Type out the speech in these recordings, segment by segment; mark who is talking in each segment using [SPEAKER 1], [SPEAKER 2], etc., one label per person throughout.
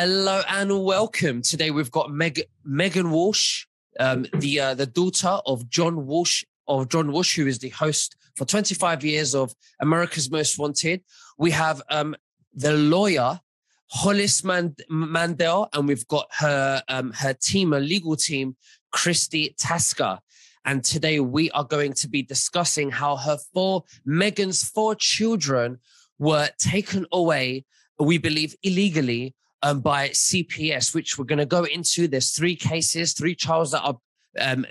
[SPEAKER 1] Hello and welcome. Today we've got Meg- Meghan Walsh, um, the uh, the daughter of John Walsh of John Walsh, who is the host for 25 years of America's Most Wanted. We have um, the lawyer Hollis Mand- Mandell, and we've got her um, her team, a legal team, Christi Tasker. And today we are going to be discussing how her four Meghan's four children were taken away, we believe illegally, um, by CPS, which we're going to go into. There's three cases, three trials that are um,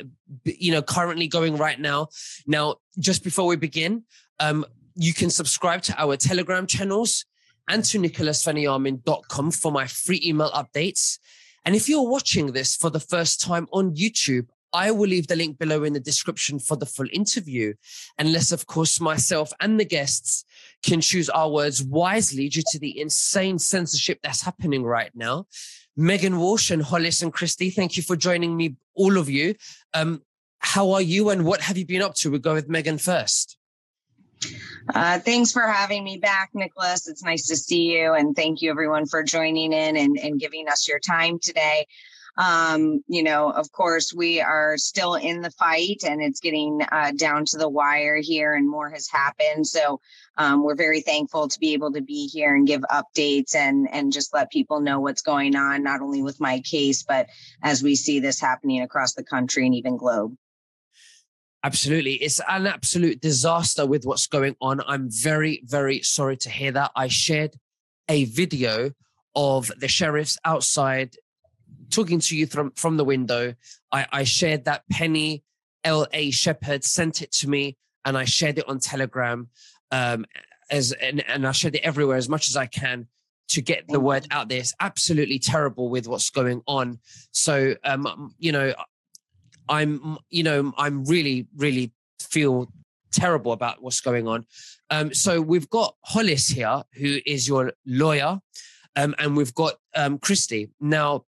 [SPEAKER 1] you know, currently going right now. Now, just before we begin, um, you can subscribe to our Telegram channels and to nicholasveniamin.com for my free email updates. And if you're watching this for the first time on YouTube, I will leave the link below in the description for the full interview. Unless, of course, myself and the guests can choose our words wisely due to the insane censorship that's happening right now. Meghan Walsh and Hollis and Christi, thank you for joining me, all of you. Um, how are you and what have you been up to? We'll go with Meghan first.
[SPEAKER 2] Uh, thanks for having me back, Nicholas. It's nice to see you. And thank you, everyone, for joining in and, and giving us your time today. Um, you know, of course, we are still in the fight and it's getting uh, down to the wire here, and more has happened. So um, we're very thankful to be able to be here and give updates and and just let people know what's going on, not only with my case, but as we see this happening across the country and even globe.
[SPEAKER 1] Absolutely. It's an absolute disaster with what's going on. I'm very, very sorry to hear that. I shared a video of the sheriffs outside talking to you from, from the window. I, I shared that Penny L.A. Shepherd sent it to me and I shared it on Telegram um, as and, and I shared it everywhere as much as I can to get the word out there. It's absolutely terrible with what's going on. So, um, you know, I'm, you know, I'm really, really feel terrible about what's going on. Um, so we've got Hollis here, who is your lawyer, um, and we've got um, Christi. Now,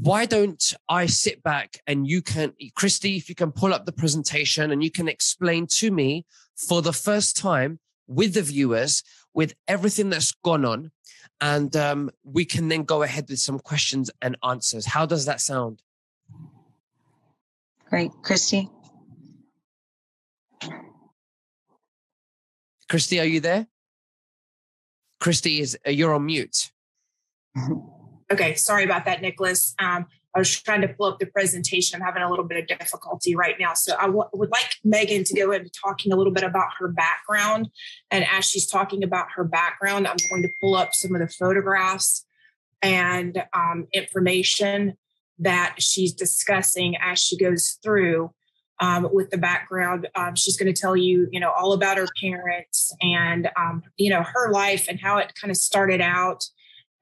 [SPEAKER 1] why don't I sit back and you can, Christi, if you can pull up the presentation and you can explain to me for the first time with the viewers, with everything that's gone on, and um, we can then go ahead with some questions and answers. How does that sound?
[SPEAKER 2] Great. Christi?
[SPEAKER 1] Christi, are you there? Christi, is uh, you're on mute.
[SPEAKER 3] Okay, sorry about that, Nicholas. Um, I was trying to pull up the presentation. I'm having a little bit of difficulty right now. So I w- would like Meghan to go into talking a little bit about her background. And as she's talking about her background, I'm going to pull up some of the photographs and um, information that she's discussing as she goes through um, with the background. Um, she's going to tell you, you know, all about her parents and, um, you know, her life and how it kind of started out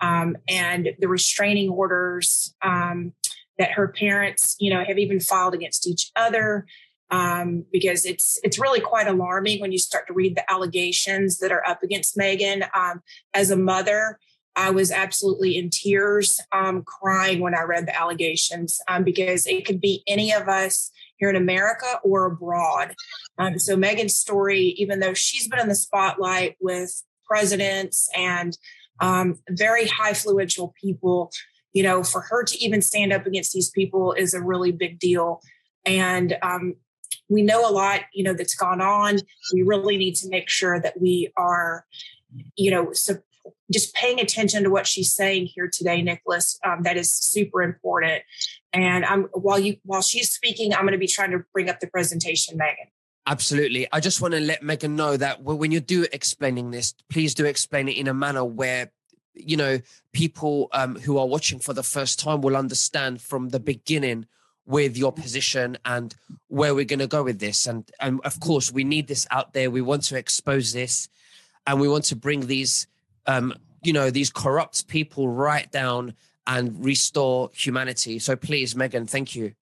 [SPEAKER 3] um, and the restraining orders um, that her parents, you know, have even filed against each other. Um, because it's it's really quite alarming when you start to read the allegations that are up against Meghan. Um, as a mother, I was absolutely in tears, um, crying when I read the allegations um, because it could be any of us here in America or abroad. So Meghan's story, even though she's been in the spotlight with presidents and um, very high influential people. You know, for her to even stand up against these people is a really big deal. And um, we know a lot, you know, that's gone on. We really need to make sure that we are, you know, so just paying attention to what she's saying here today, Nicholas. Um, that is super important. And I'm while you while she's speaking, I'm going to be trying to bring up the presentation, Meghan.
[SPEAKER 1] Absolutely. I just want to let Meghan know that when you do explaining this, please do explain it in a manner where you know people um, who are watching for the first time will understand from the beginning with your position and where we're going to go with this. And and of course, we need this out there. We want to expose this, and we want to bring these, um, you know, these corrupt people right down and restore humanity. So please, Meghan, thank you.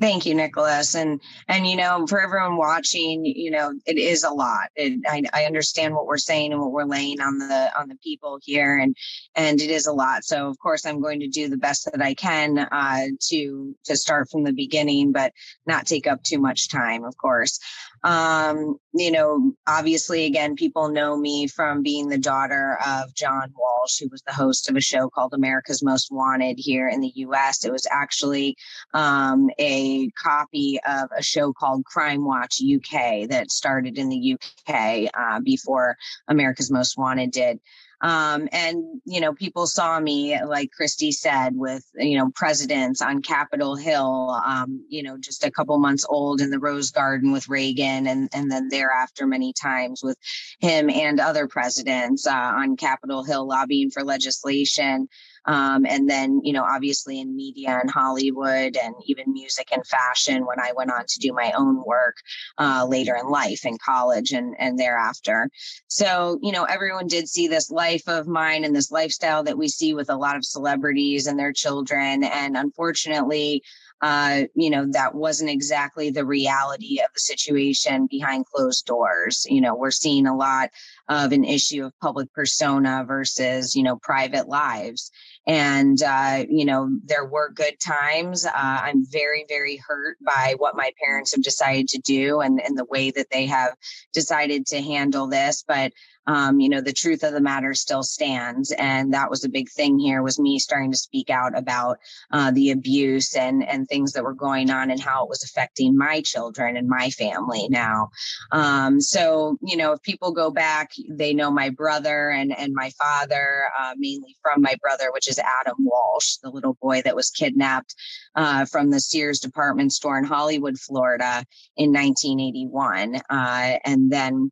[SPEAKER 2] Thank you, Nicholas. And and you know, for everyone watching, you know, it is a lot. It, I, I understand what we're saying and what we're laying on the on the people here, and and it is a lot. So of course, I'm going to do the best that I can uh, to to start from the beginning, but not take up too much time, of course. Um, you know, obviously, again, people know me from being the daughter of John Walsh, who was the host of a show called America's Most Wanted here in the US. It was actually um, a copy of a show called Crime Watch UK that started in the UK uh, before America's Most Wanted did. Um, and, you know, people saw me, like Christi said, with, you know, presidents on Capitol Hill, um, you know, just a couple months old in the Rose Garden with Reagan, and, and then thereafter many times with him and other presidents uh, on Capitol Hill lobbying for legislation. Um, and then, you know, obviously in media and Hollywood and even music and fashion when I went on to do my own work uh, later in life in college and, and thereafter. So, you know, everyone did see this life of mine and this lifestyle that we see with a lot of celebrities and their children. And unfortunately, uh, you know, that wasn't exactly the reality of the situation behind closed doors. You know, we're seeing a lot of an issue of public persona versus, you know, private lives. And, uh, you know, there were good times. Uh, I'm very, very hurt by what my parents have decided to do and, and the way that they have decided to handle this. But um, you know the truth of the matter still stands. And that was a big thing here was me starting to speak out about uh, the abuse and and things that were going on and how it was affecting my children and my family now. Um, so you know if people go back they know my brother and and my father uh, mainly from my brother which is adam walsh the little boy that was kidnapped uh, from the sears department store in hollywood florida in 1981 uh, and then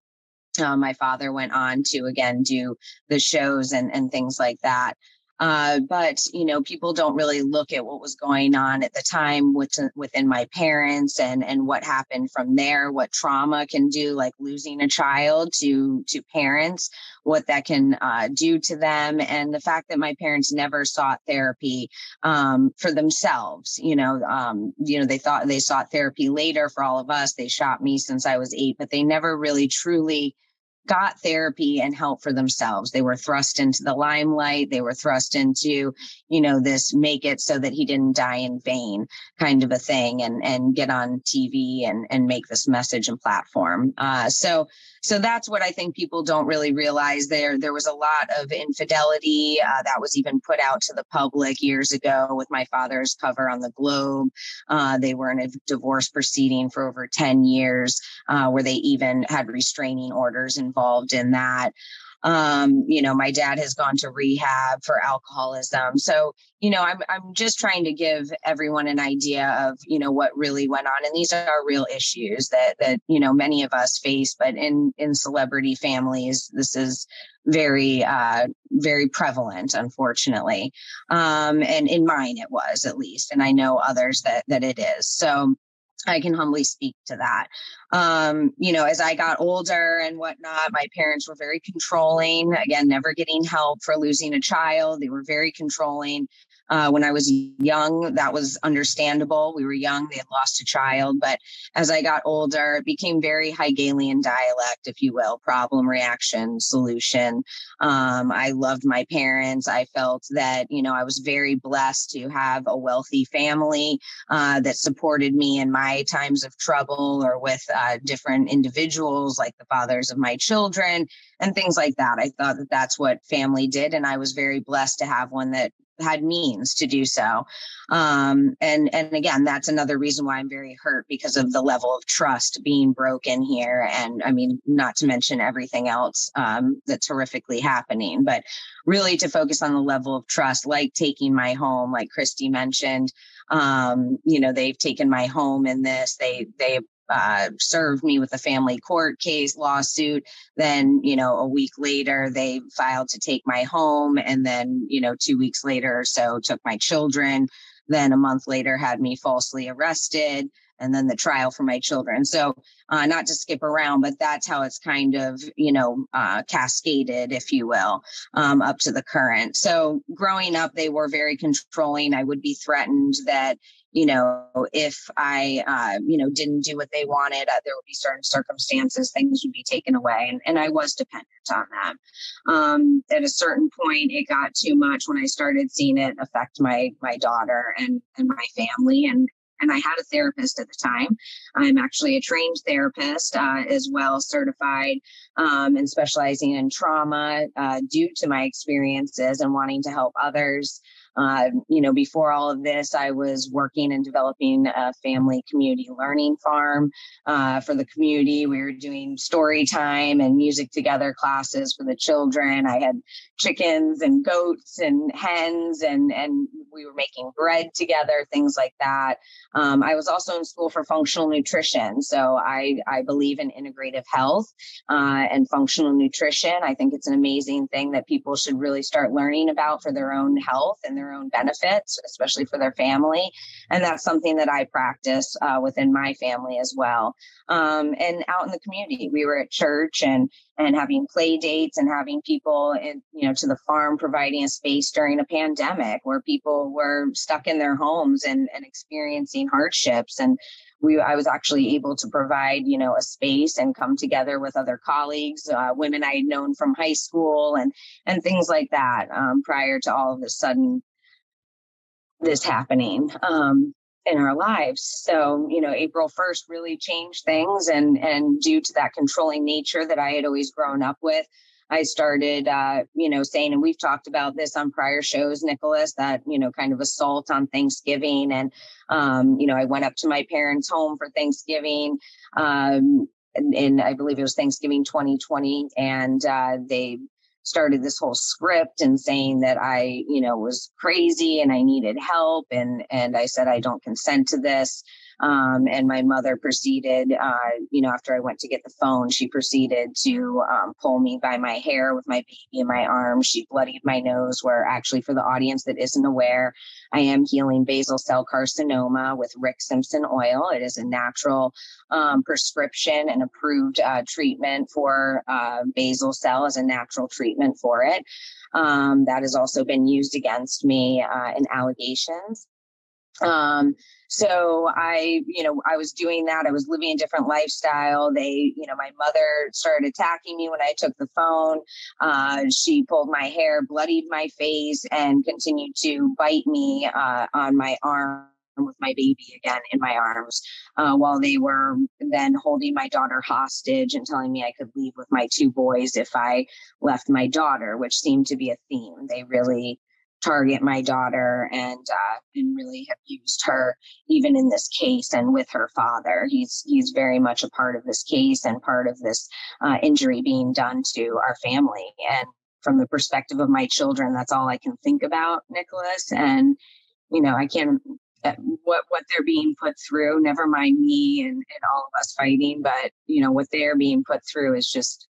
[SPEAKER 2] uh, my father went on to again do the shows and, and things like that. Uh, but you know, people don't really look at what was going on at the time within, within my parents and and what happened from there. What trauma can do, like losing a child to to parents, what that can uh, do to them, and the fact that my parents never sought therapy um, for themselves. You know, um, you know, they thought they sought therapy later for all of us. They shot me since I was eight, but they never really truly got therapy and help for themselves. They were thrust into the limelight. They were thrust into, you know, this make it so that he didn't die in vain kind of a thing and, and get on TV and, and make this message and platform. Uh, so, so that's what I think people don't really realize there. There was a lot of infidelity uh, that was even put out to the public years ago with my father's cover on the Globe. Uh, they were in a divorce proceeding for over 10 years uh, where they even had restraining orders involved in that. Um, you know, my dad has gone to rehab for alcoholism. So, you know, I'm I'm just trying to give everyone an idea of, you know, what really went on. And these are real issues that that, you know, many of us face, but in in celebrity families, this is very uh very prevalent unfortunately um and in mine it was at least and i know others that that it is so I can humbly speak to that. Um, you know, as I got older and whatnot, my parents were very controlling. Again, never getting help for losing a child. They were very controlling. Uh, when I was young, that was understandable. We were young, they had lost a child. But as I got older, it became very Hegelian dialect, if you will problem, reaction, solution. Um, I loved my parents. I felt that, you know, I was very blessed to have a wealthy family uh, that supported me in my times of trouble or with uh, different individuals like the fathers of my children and things like that. I thought that that's what family did. And I was very blessed to have one that had means to do so. Um, and and again that's another reason why i'm very hurt because of the level of trust being broken here. And i mean not to mention everything else um, that's horrifically happening but really to focus on the level of trust like taking my home like christi mentioned um, you know they've taken my home in this they they uh, served me with a family court case lawsuit. Then, you know, a week later, they filed to take my home. And then, you know, two weeks later or so, took my children. Then a month later, had me falsely arrested. And then the trial for my children. So, uh, not to skip around, but that's how it's kind of, you know, uh, cascaded, if you will, um, up to the current. So, growing up, they were very controlling. I would be threatened that, you know, if I, uh, you know, didn't do what they wanted, uh, there would be certain circumstances, things would be taken away. And, and I was dependent on that. Um, at a certain point, it got too much when I started seeing it affect my, my daughter and, and my family. And, and I had a therapist at the time. I'm actually a trained therapist uh, as well, certified um, and specializing in trauma uh, due to my experiences and wanting to help others. Uh, you know, before all of this, I was working and developing a family community learning farm uh, for the community. We were doing story time and music together classes for the children. I had chickens and goats and hens, and and we were making bread together, things like that. Um, I was also in school for functional nutrition, so I I believe in integrative health uh, and functional nutrition. I think it's an amazing thing that people should really start learning about for their own health and their their own benefits, especially for their family. And that's something that I practice uh, within my family as well. Um, and out in the community, we were at church and and having play dates and having people in, you know to the farm providing a space during a pandemic where people were stuck in their homes and, and experiencing hardships and we i was actually able to provide you know a space and come together with other colleagues uh, women i had known from high school and and things like that um, prior to all of a sudden this happening um, in our lives. So, you know, April 1st really changed things. And, and due to that controlling nature that I had always grown up with, I started, uh, you know, saying, and we've talked about this on prior shows, Nicholas, that, you know, kind of assault on Thanksgiving. And, um, you know, I went up to my parents' home for Thanksgiving. Um, and, and I believe it was Thanksgiving 2020. And uh, they started this whole script and saying that I, you know, was crazy and I needed help. And, and I said, I don't consent to this. Um, and my mother proceeded, uh, you know, after I went to get the phone, she proceeded to um, pull me by my hair with my baby in my arms. She bloodied my nose, where actually, for the audience that isn't aware, I am healing basal cell carcinoma with Rick Simpson oil. It is a natural um, prescription and approved uh, treatment for uh, basal cell as a natural treatment for it. Um, that has also been used against me uh, in allegations. Um, so I, you know, I was doing that. I was living a different lifestyle. They, you know, my mother started attacking me when I took the phone. Uh, she pulled my hair, bloodied my face, and continued to bite me uh, on my arm with my baby again in my arms uh, while they were then holding my daughter hostage and telling me I could leave with my two boys if I left my daughter, which seemed to be a theme. They really target my daughter and uh, and really have used her even in this case and with her father. He's he's very much a part of this case and part of this uh, injury being done to our family. And from the perspective of my children, that's all I can think about, Nicholas. And you know, I can't uh, what what they're being put through. Never mind me and, and all of us fighting, but you know what they're being put through is just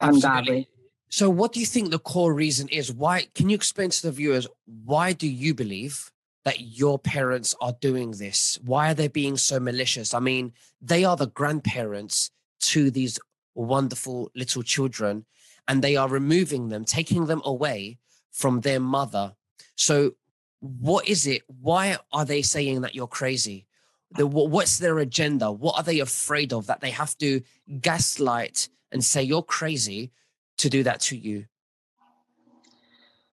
[SPEAKER 2] Absolutely. ungodly.
[SPEAKER 1] So, what do you think the core reason is? Why can you explain to the viewers why do you believe that your parents are doing this? Why are they being so malicious? I mean, they are the grandparents to these wonderful little children, and they are removing them, taking them away from their mother. So, what is it? Why are they saying that you're crazy? The, what's their agenda? What are they afraid of that they have to gaslight and say you're crazy to do that to you?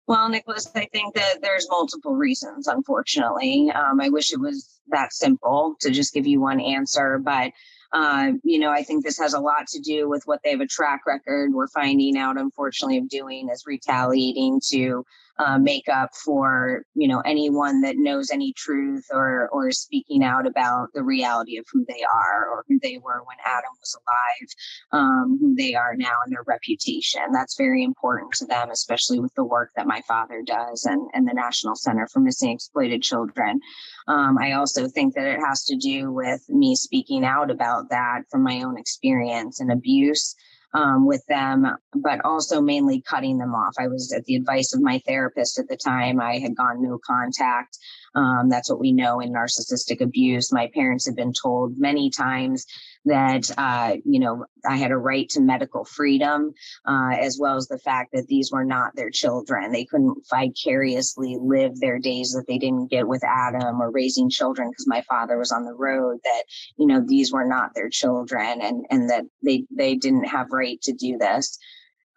[SPEAKER 2] Well, Nicholas, I think that there's multiple reasons, unfortunately. Um, I wish it was that simple to just give you one answer, but uh, you know, I think this has a lot to do with what they have a track record. We're finding out, unfortunately, of doing is retaliating to uh, make up for you know anyone that knows any truth or or speaking out about the reality of who they are or who they were when Adam was alive, um, who they are now, and their reputation. That's very important to them, especially with the work that my father does and and the National Center for Missing Exploited Children. Um, I also think that it has to do with me speaking out about that from my own experience and abuse um, with them, but also mainly cutting them off. I was at the advice of my therapist at the time. I had gone no contact. Um, that's what we know in narcissistic abuse. My parents have been told many times that, uh, you know, I had a right to medical freedom, uh, as well as the fact that these were not their children. They couldn't vicariously live their days that they didn't get with Adam or raising children because my father was on the road, that, you know, these were not their children and, and that they, they didn't have right to do this.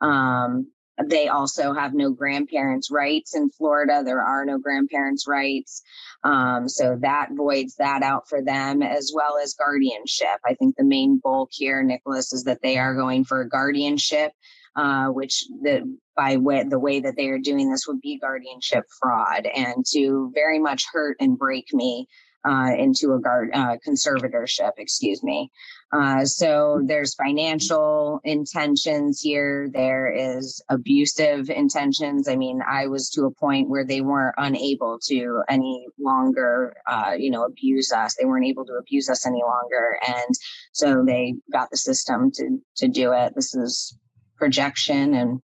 [SPEAKER 2] Um, they also have no grandparents' rights in Florida. There are no grandparents' rights. Um, so that voids that out for them, as well as guardianship. I think the main bulk here, Nicholas, is that they are going for a guardianship. Uh, which the by way, the way that they are doing this would be guardianship fraud and to very much hurt and break me uh, into a guard uh, conservatorship, excuse me. Uh, so there's financial intentions here. There is abusive intentions. I mean, I was to a point where they weren't unable to any longer, uh, you know, abuse us. They weren't able to abuse us any longer, and so they got the system to to do it. This is projection and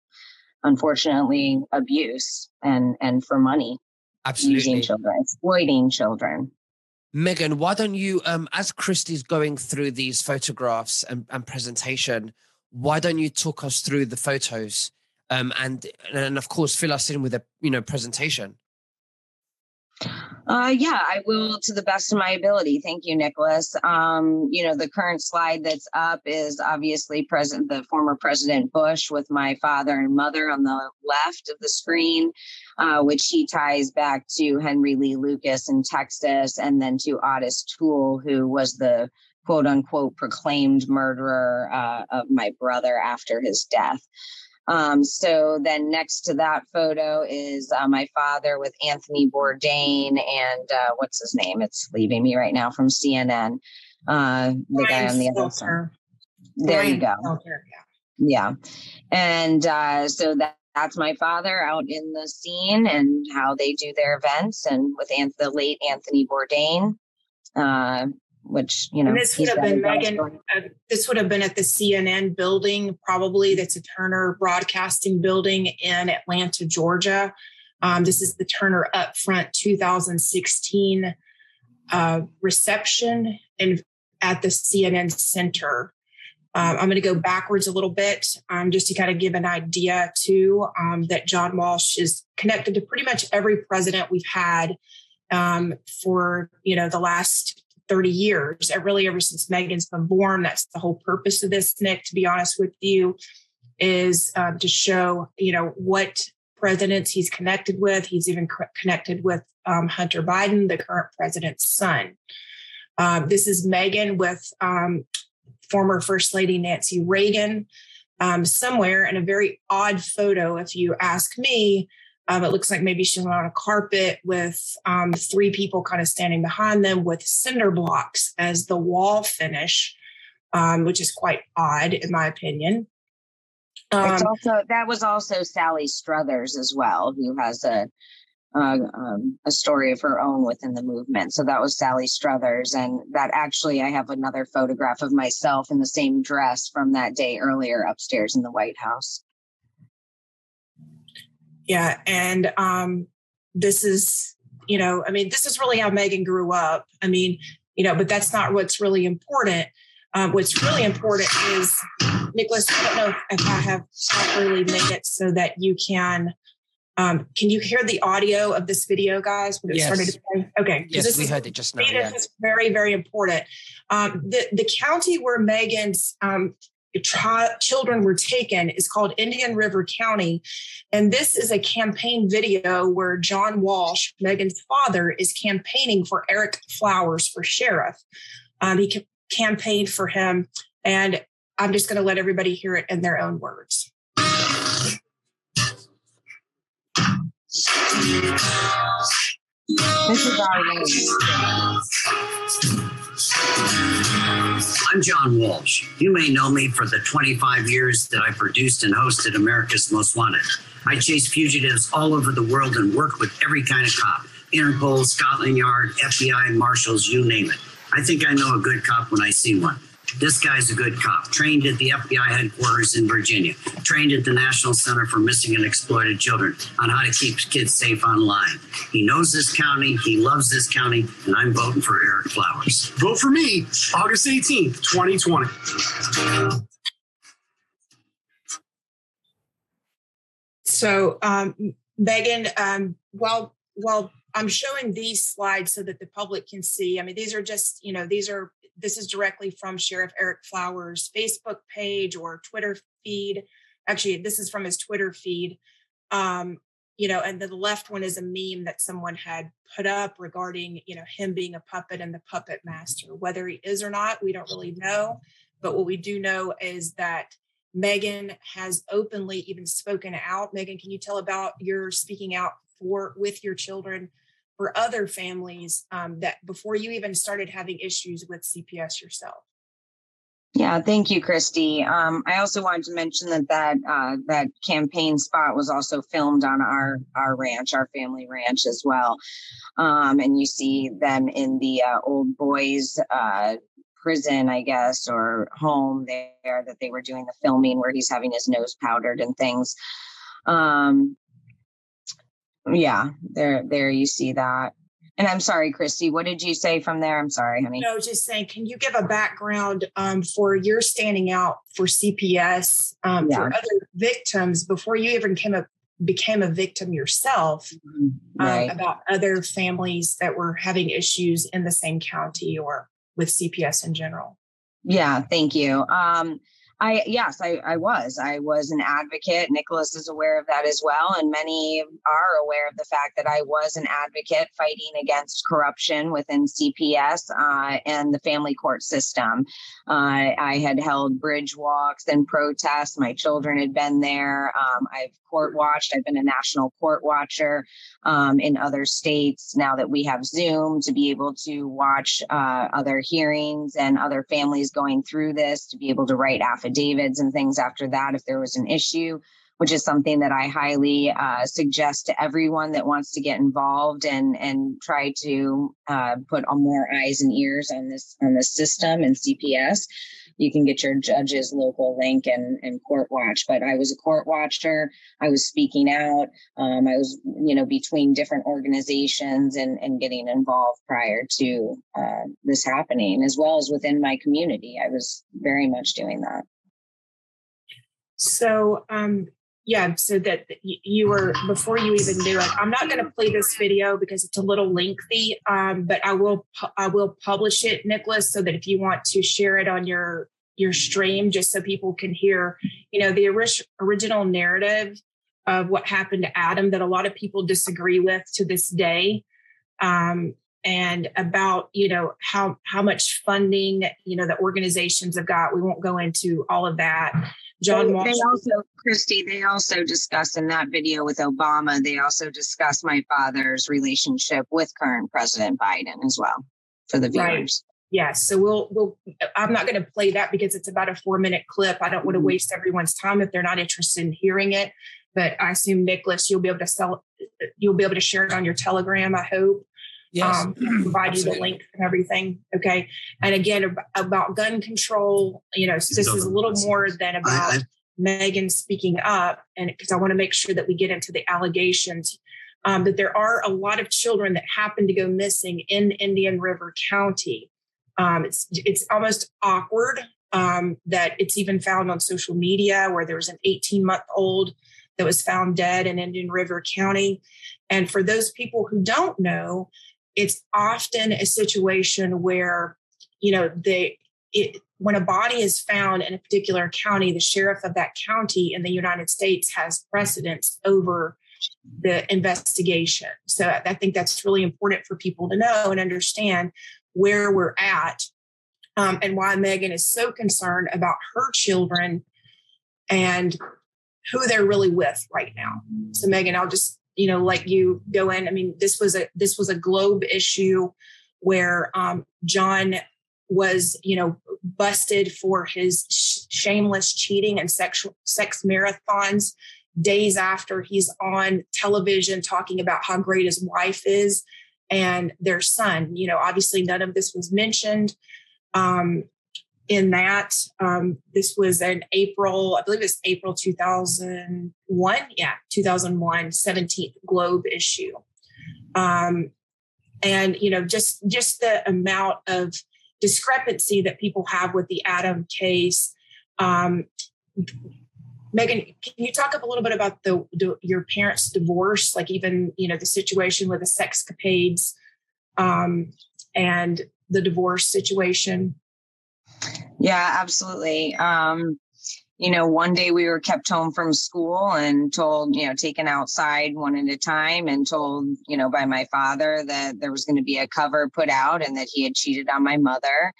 [SPEAKER 2] unfortunately abuse and and for money
[SPEAKER 1] Absolutely.
[SPEAKER 2] using children exploiting children
[SPEAKER 1] Meghan, why don't you, um, as Christi's going through these photographs and, and presentation, why don't you talk us through the photos um, and and of course fill us in with a you know presentation?
[SPEAKER 2] Uh, yeah, I will to the best of my ability. Thank you, Nicholas. Um, you know, the current slide that's up is obviously President, the former President Bush with my father and mother on the left of the screen, uh, which he ties back to Henry Lee Lucas in Texas and then to Otis Toole, who was the quote unquote proclaimed murderer uh, of my brother after his death. Um, so then next to that photo is uh, my father with Anthony Bourdain and uh, what's his name? It's leaving me right now from CNN. Uh, the guy on the other side. There you go. Yeah. yeah. And uh, so that, that's my father out in the scene and how they do their events and with the late Anthony Bourdain. Which you know
[SPEAKER 3] and this would have been Meghan. Uh, this would have been at the CNN building, probably. That's a Turner Broadcasting building in Atlanta, Georgia. Um, this is the Turner Upfront 2016 uh, reception and at the CNN Center. Um, I'm going to go backwards a little bit um, just to kind of give an idea too um, that John Walsh is connected to pretty much every president we've had um, for you know the last 30 years. Really ever since Meghan's been born. That's the whole purpose of this, Nick, to be honest with you, is um, to show, you know, what presidents he's connected with. He's even connected with um, Hunter Biden, the current president's son. Um, this is Meghan with um, former First Lady Nancy Reagan. Um, somewhere in a very odd photo, if you ask me, um, it looks like maybe she's on a carpet with um, three people kind of standing behind them with cinder blocks as the wall finish, um, which is quite odd in my opinion.
[SPEAKER 2] it's um, also that was also Sally Struthers as well, who has a uh, um, a story of her own within the movement. So that was Sally Struthers, and that actually I have another photograph of myself in the same dress from that day earlier upstairs in the White House.
[SPEAKER 3] Yeah. And um, this is, you know, I mean, this is really how Meghan grew up. I mean, you know, but that's not what's really important. Um, what's really important is, Nicholas, I don't know if I have properly made it so that you can. Um, can you hear the audio of this video, guys?
[SPEAKER 1] When it yes. started to play?
[SPEAKER 3] Okay.
[SPEAKER 1] Yes, we is, heard it just now. Yeah.
[SPEAKER 3] This is very, very important. Um, the, the county where Meghan's um, children were taken is called Indian River County. And this is a campaign video where John Walsh, Meghan's father, is campaigning for Eric Flowers for sheriff. Um, he ca- campaigned for him. And I'm just going to let everybody hear it in their own words.
[SPEAKER 2] This is our
[SPEAKER 4] I'm John Walsh. You may know me for the 25 years that I produced and hosted America's Most Wanted. I chase fugitives all over the world and work with every kind of cop Interpol, Scotland Yard, FBI, Marshals, you name it. I think I know a good cop when I see one. This guy's a good cop, trained at the FBI headquarters in Virginia, trained at the National Center for Missing and Exploited Children on how to keep kids safe online. He knows this county, he loves this county, and I'm voting for Eric Flowers.
[SPEAKER 5] Vote for me August 18th, 2020.
[SPEAKER 3] So, um, Meghan, um, while while I'm showing these slides so that the public can see. I mean, these are just, you know, these are this is directly from Sheriff Eric Flowers' Facebook page or Twitter feed. actually, this is from his Twitter feed. Um, you know, and the left one is a meme that someone had put up regarding, you know, him being a puppet and the puppet master. Whether he is or not, we don't really know. But what we do know is that Meghan has openly even spoken out. Meghan, can you tell about your speaking out for with your children for other families um, that before you even started having issues with CPS yourself?
[SPEAKER 2] Yeah, thank you, Christi. Um, I also wanted to mention that that uh, that campaign spot was also filmed on our our ranch, our family ranch as well, um, and you see them in the uh, old boys uh, prison, I guess, or home there that they were doing the filming where he's having his nose powdered and things. Um, yeah, there, there you see that. And I'm sorry, Christi, what did you say from there? I'm sorry, honey.
[SPEAKER 3] No, just saying, can you give a background um, for your standing out for CPS um, yeah. for other victims before you even came up became a victim yourself mm-hmm. Um, right. about other families that were having issues in the same county or with CPS in general?
[SPEAKER 2] Yeah, thank you. Um, I yes, I, I was. I was an advocate. Nicholas is aware of that as well, and many are aware of the fact that I was an advocate fighting against corruption within CPS uh, and the family court system. Uh, I had held bridge walks and protests. My children had been there. Um, I've court watched. I've been a national court watcher um, in other states. Now that we have Zoom to be able to watch uh, other hearings and other families going through this, to be able to write affidavits and things after that if there was an issue, which is something that I highly uh, suggest to everyone that wants to get involved and and try to uh, put on more eyes and ears on this on this system and CPS. You can get your judge's local link and, and court watch. But I was a court watcher. I was speaking out. Um, I was, you know, between different organizations and, and getting involved prior to uh, this happening, as well as within my community. I was very much doing that.
[SPEAKER 3] So, um, yeah, so that you were before you even knew it. I'm not going to play this video because it's a little lengthy, um, but I will I will publish it, Nicholas, so that if you want to share it on your your stream, just so people can hear, you know, the original narrative of what happened to Adam that a lot of people disagree with to this day. Um, and about you know how how much funding you know the organizations have got we won't go into all of that
[SPEAKER 2] John they, they also, Christi, they also discuss in that video with Obama, they also discuss my father's relationship with current President Biden as well for the viewers. Right.
[SPEAKER 3] Yes. So we'll, we'll, I'm not going to play that because it's about a four minute clip. I don't want to mm-hmm. waste everyone's time if they're not interested in hearing it. But I assume, Nicholas, you'll be able to sell, you'll be able to share it on your Telegram, I hope. Yes. Um, provide you the link and everything. Okay. And again, about gun control, you know, this is a little more than about I, I, Meghan speaking up. And because I want to make sure that we get into the allegations. Um, that there are a lot of children that happen to go missing in Indian River County. Um, it's it's almost awkward um, that it's even found on social media where there was an 18 month old that was found dead in Indian River County. And for those people who don't know, it's often a situation where you know they it, when a body is found in a particular county the sheriff of that county in the united states has precedence over the investigation. So i think that's really important for people to know and understand where we're at um, and why meghan is so concerned about her children and who they're really with right now. So meghan i'll just you know let you go in. I mean this was a this was a globe issue where um, john was you know busted for his sh- shameless cheating and sexual sex marathons days after he's on television talking about how great his wife is and their son. You know obviously none of this was mentioned. Um, in that. Um, this was in April, I believe it's April 2001. Yeah, 2001, 17th Globe issue. Um, and you know, just just the amount of discrepancy that people have with the Adam case. Um, Meghan, can you talk up a little bit about the, the, your parents' divorce, like even you know the situation with the sexcapades um, and the divorce situation?
[SPEAKER 2] Yeah, absolutely. Um, you know, one day we were kept home from school and told, you know, taken outside one at a time and told, you know, by my father that there was going to be a cover put out and that he had cheated on my mother.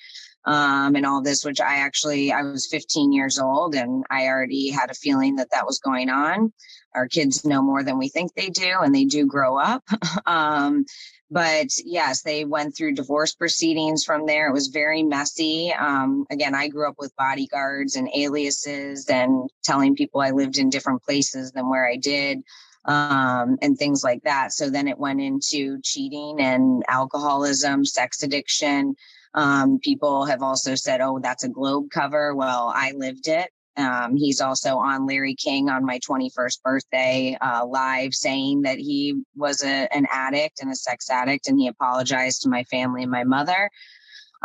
[SPEAKER 2] Um, and all this, which I actually, I was 15 years old and I already had a feeling that that was going on. Our kids know more than we think they do, and they do grow up. um, but yes, they went through divorce proceedings from there. It was very messy. Um, again, I grew up with bodyguards and aliases and telling people I lived in different places than where I did. Um, and things like that. So then it went into cheating and alcoholism, sex addiction. Um, people have also said, oh, that's a globe cover. Well, I lived it. Um, he's also on Larry King on my 21st birthday uh, live saying that he was a, an addict and a sex addict, and he apologized to my family and my mother.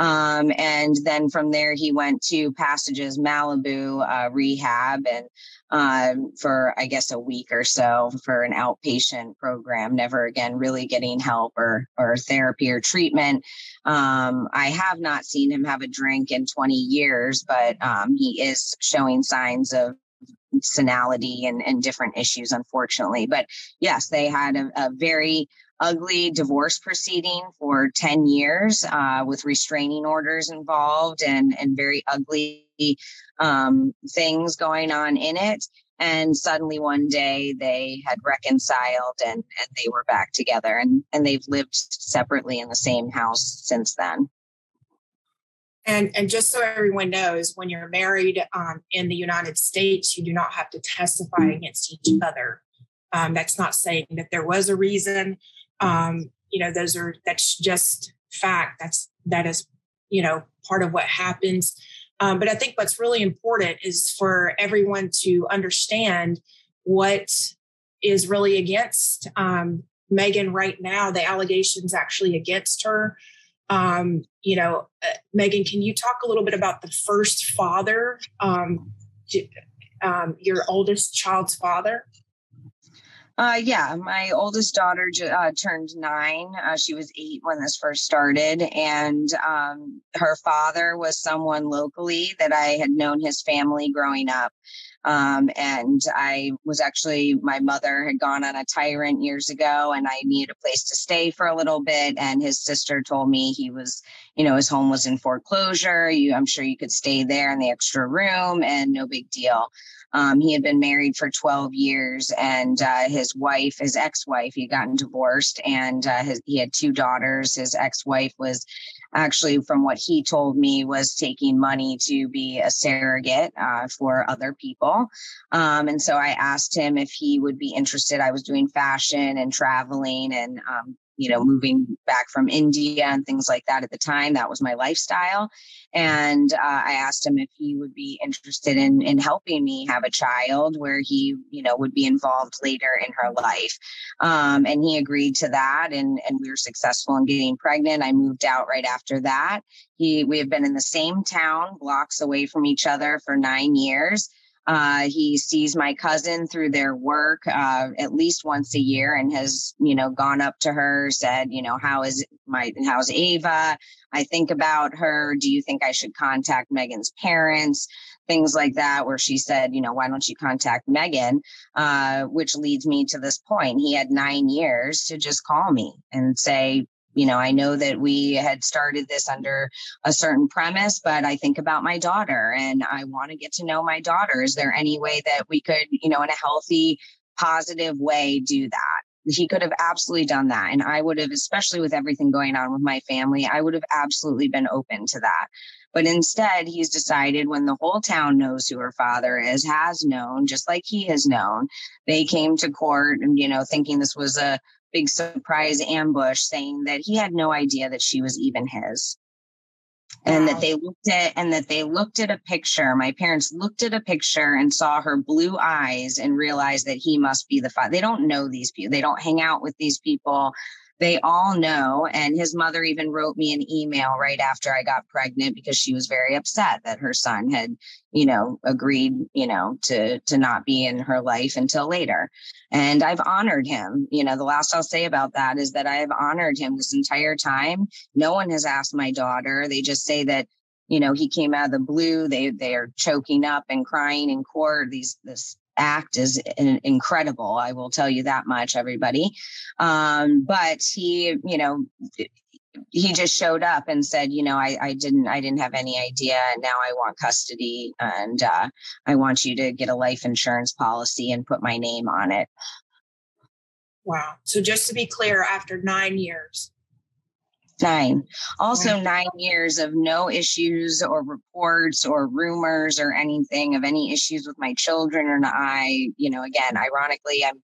[SPEAKER 2] Um, and then from there, he went to Passages Malibu uh, rehab and um, for, I guess, a week or so for an outpatient program, never again really getting help or, or therapy or treatment. Um, I have not seen him have a drink in 20 years, but um, he is showing signs of senility and, and different issues, unfortunately. But yes, they had a, a very ugly divorce proceeding for 10 years uh, with restraining orders involved and, and very ugly um, things going on in it. And suddenly one day they had reconciled and, and they were back together and, and they've lived separately in the same house since then.
[SPEAKER 3] And, and just so everyone knows, when you're married um, in the United States, you do not have to testify against each other. Um, that's not saying that there was a reason um, you know those are that's just fact. That's that is you know part of what happens. Um, but i think what's really important is for everyone to understand what is really against um, meghan right now the allegations actually against her. Um, you know uh, meghan can you talk a little bit about the first father um, um, your oldest child's father
[SPEAKER 2] uh, yeah, my oldest daughter uh, turned nine. Uh, she was eight when this first started, and um, her father was someone locally that I had known his family growing up. Um, and I was actually, my mother had gone on a tyrant years ago, and I needed a place to stay for a little bit. And his sister told me he was, you know, his home was in foreclosure. You, I'm sure you could stay there in the extra room, and no big deal. Um, he had been married for 12 years, and uh, his wife, his ex-wife, he had gotten divorced, and uh, his, he had two daughters. His ex-wife was actually, from what he told me, was taking money to be a surrogate uh, for other people. Um, and so I asked him if he would be interested. I was doing fashion and traveling, and um, you know, moving back from India and things like that at the time. That was my lifestyle. And uh, I asked him if he would be interested in, in helping me have a child where he, you know, would be involved later in her life. Um, and he agreed to that. And, and we were successful in getting pregnant. I moved out right after that. He, we have been in the same town, blocks away from each other for nine years. Uh, he sees my cousin through their work uh, at least once a year and has, you know, gone up to her, said, you know, how is my, how's Ava? I think about her. Do you think I should contact Meghan's parents? Things like that, where she said, you know, why don't you contact Meghan? Uh, which leads me to this point. He had nine years to just call me and say, you know, I know that we had started this under a certain premise, but I think about my daughter and I want to get to know my daughter. Is there any way that we could, you know, in a healthy, positive way do that? He could have absolutely done that. And I would have, especially with everything going on with my family, I would have absolutely been open to that. But instead, he's decided when the whole town knows who her father is, has known, just like he has known, they came to court and, you know, thinking this was a big surprise ambush saying that he had no idea that she was even his. And wow. that they looked at and that they looked at a picture. My parents looked at a picture and saw her blue eyes and realized that he must be the father they don't know these people they don't hang out with these people they all know. And his mother even wrote me an email right after I got pregnant because she was very upset that her son had, you know, agreed, you know, to to not be in her life until later. And I've honored him. You know, the last I'll say about that is that I have honored him this entire time. No one has asked my daughter. They just say that you know, he came out of the blue. They they are choking up and crying in court. These this act is incredible. I will tell you that much, everybody. Um, but he, you know, he just showed up and said, you know, I, I didn't, I didn't have any idea. And now I want custody and uh, I want you to get a life insurance policy and put my name on it.
[SPEAKER 3] Wow. So just to be clear, after nine years,
[SPEAKER 2] Nine. Also, nine years of no issues or reports or rumors or anything of any issues with my children or I. You know, again, ironically, I'm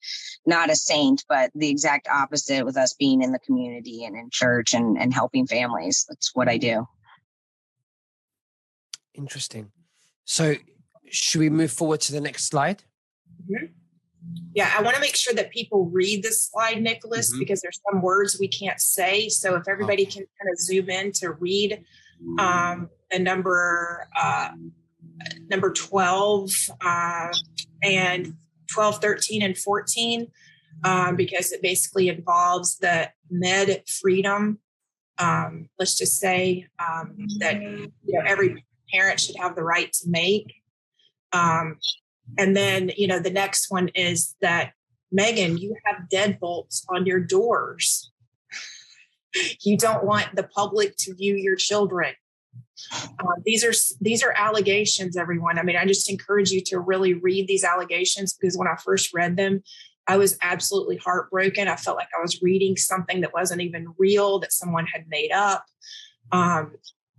[SPEAKER 2] not a saint, but the exact opposite with us being in the community and in church and, and helping families. That's what I do.
[SPEAKER 1] Interesting. So, should we move forward to the next slide?
[SPEAKER 3] Mm-hmm. Yeah, I want to make sure that people read this slide, Nicholas, mm-hmm. because there's some words we can't say. So if everybody can kind of zoom in to read um, the number uh, number 12 uh, and 12, 13, and 14, um, because it basically involves the med freedom. Um, let's just say um, that you know every parent should have the right to make. Um, and then, you know, the next one is that Meghan, you have deadbolts on your doors. you don't want the public to view your children. Uh, these are these are allegations, everyone. I mean, I just encourage you to really read these allegations because when I first read them, I was absolutely heartbroken. I felt like I was reading something that wasn't even real, that someone had made up. Um,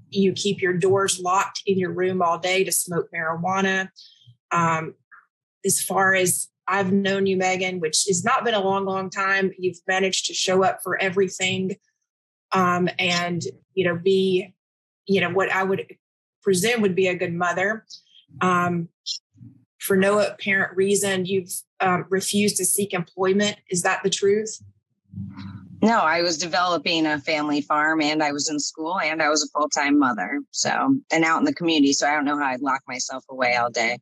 [SPEAKER 3] you keep your doors locked in your room all day to smoke marijuana. Um, as far as I've known you, Meghan, which has not been a long, long time, you've managed to show up for everything um, and, you know, be, you know, what I would presume would be a good mother. Um, for no apparent reason, you've um, refused to seek employment. Is that the truth?
[SPEAKER 2] No, I was developing a family farm and I was in school and I was a full time mother. So, and out in the community. So I don't know how I'd lock myself away all day.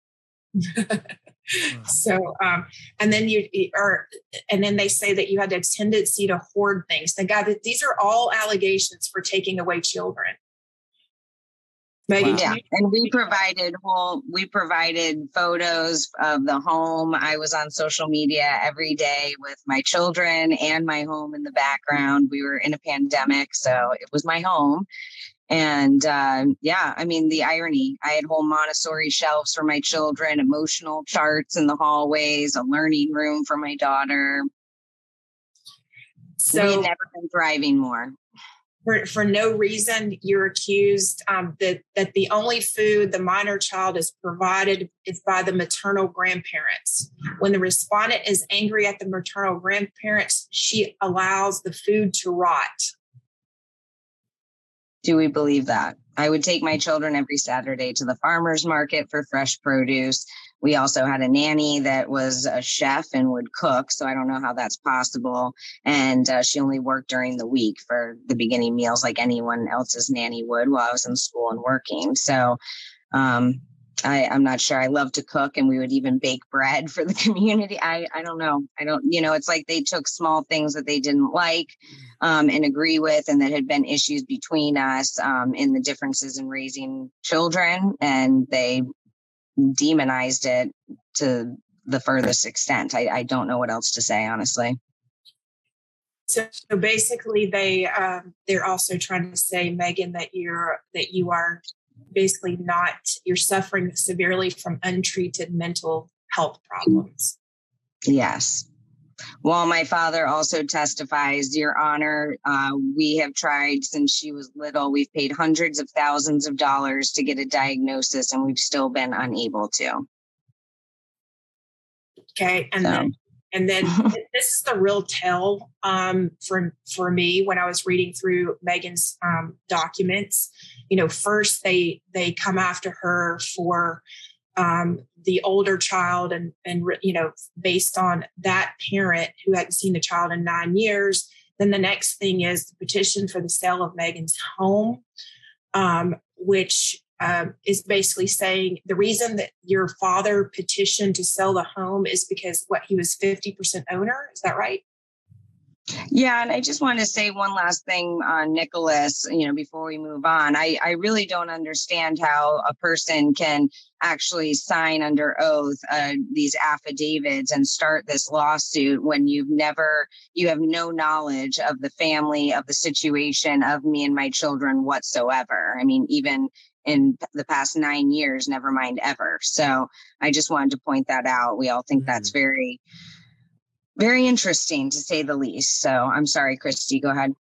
[SPEAKER 3] so um, and then you or and then they say that you had a tendency to hoard things the guy that these are all allegations for taking away children
[SPEAKER 2] Meghan, yeah, and we provided whole we provided photos of the home. I was on social media every day with my children and my home in the background. We were in a pandemic, so it was my home. And uh, yeah, I mean, the irony I had whole Montessori shelves for my children, emotional charts in the hallways, a learning room for my daughter. So, we never been thriving more.
[SPEAKER 3] For, for no reason, you're accused um, that, that the only food the minor child is provided is by the maternal grandparents. When the respondent is angry at the maternal grandparents, she allows the food to rot
[SPEAKER 2] do we believe that? I would take my children every Saturday to the farmer's market for fresh produce. We also had a nanny that was a chef and would cook. So I don't know how that's possible. And uh, she only worked during the week for the beginning meals like anyone else's nanny would while I was in school and working. So um, I, I'm not sure. I love to cook and we would even bake bread for the community. I, I don't know. I don't, you know, it's like they took small things that they didn't like um, and agree with and that had been issues between us um, in the differences in raising children and they demonized it to the furthest extent. I, I don't know what else to say, honestly.
[SPEAKER 3] So, so basically, they um, they're also trying to say, Meghan, that you're that you are basically not you're suffering severely from untreated mental health problems.
[SPEAKER 2] Yes. Well, my father also testifies, Your Honor, uh, we have tried since she was little. We've paid hundreds of thousands of dollars to get a diagnosis, and we've still been unable to.
[SPEAKER 3] Okay, and so. then and then this is the real tell um, for for me when I was reading through Meghan's um, documents. You know, first they they come after her for um, the older child, and and you know, based on that parent who hadn't seen the child in nine years. Then the next thing is the petition for the sale of Meghan's home, um, which um, is basically saying the reason that your father petitioned to sell the home is because what he was 50% owner. Is that right?
[SPEAKER 2] Yeah, and I just want to say one last thing on Nicholas, you know, before we move on. I, I really don't understand how a person can actually sign under oath uh, these affidavits and start this lawsuit when you've never, you have no knowledge of the family, of the situation, of me and my children whatsoever. I mean, even in the past nine years, never mind ever. So I just wanted to point that out. We all think mm-hmm. that's very, very interesting to say the least. So I'm sorry, Christi, go ahead.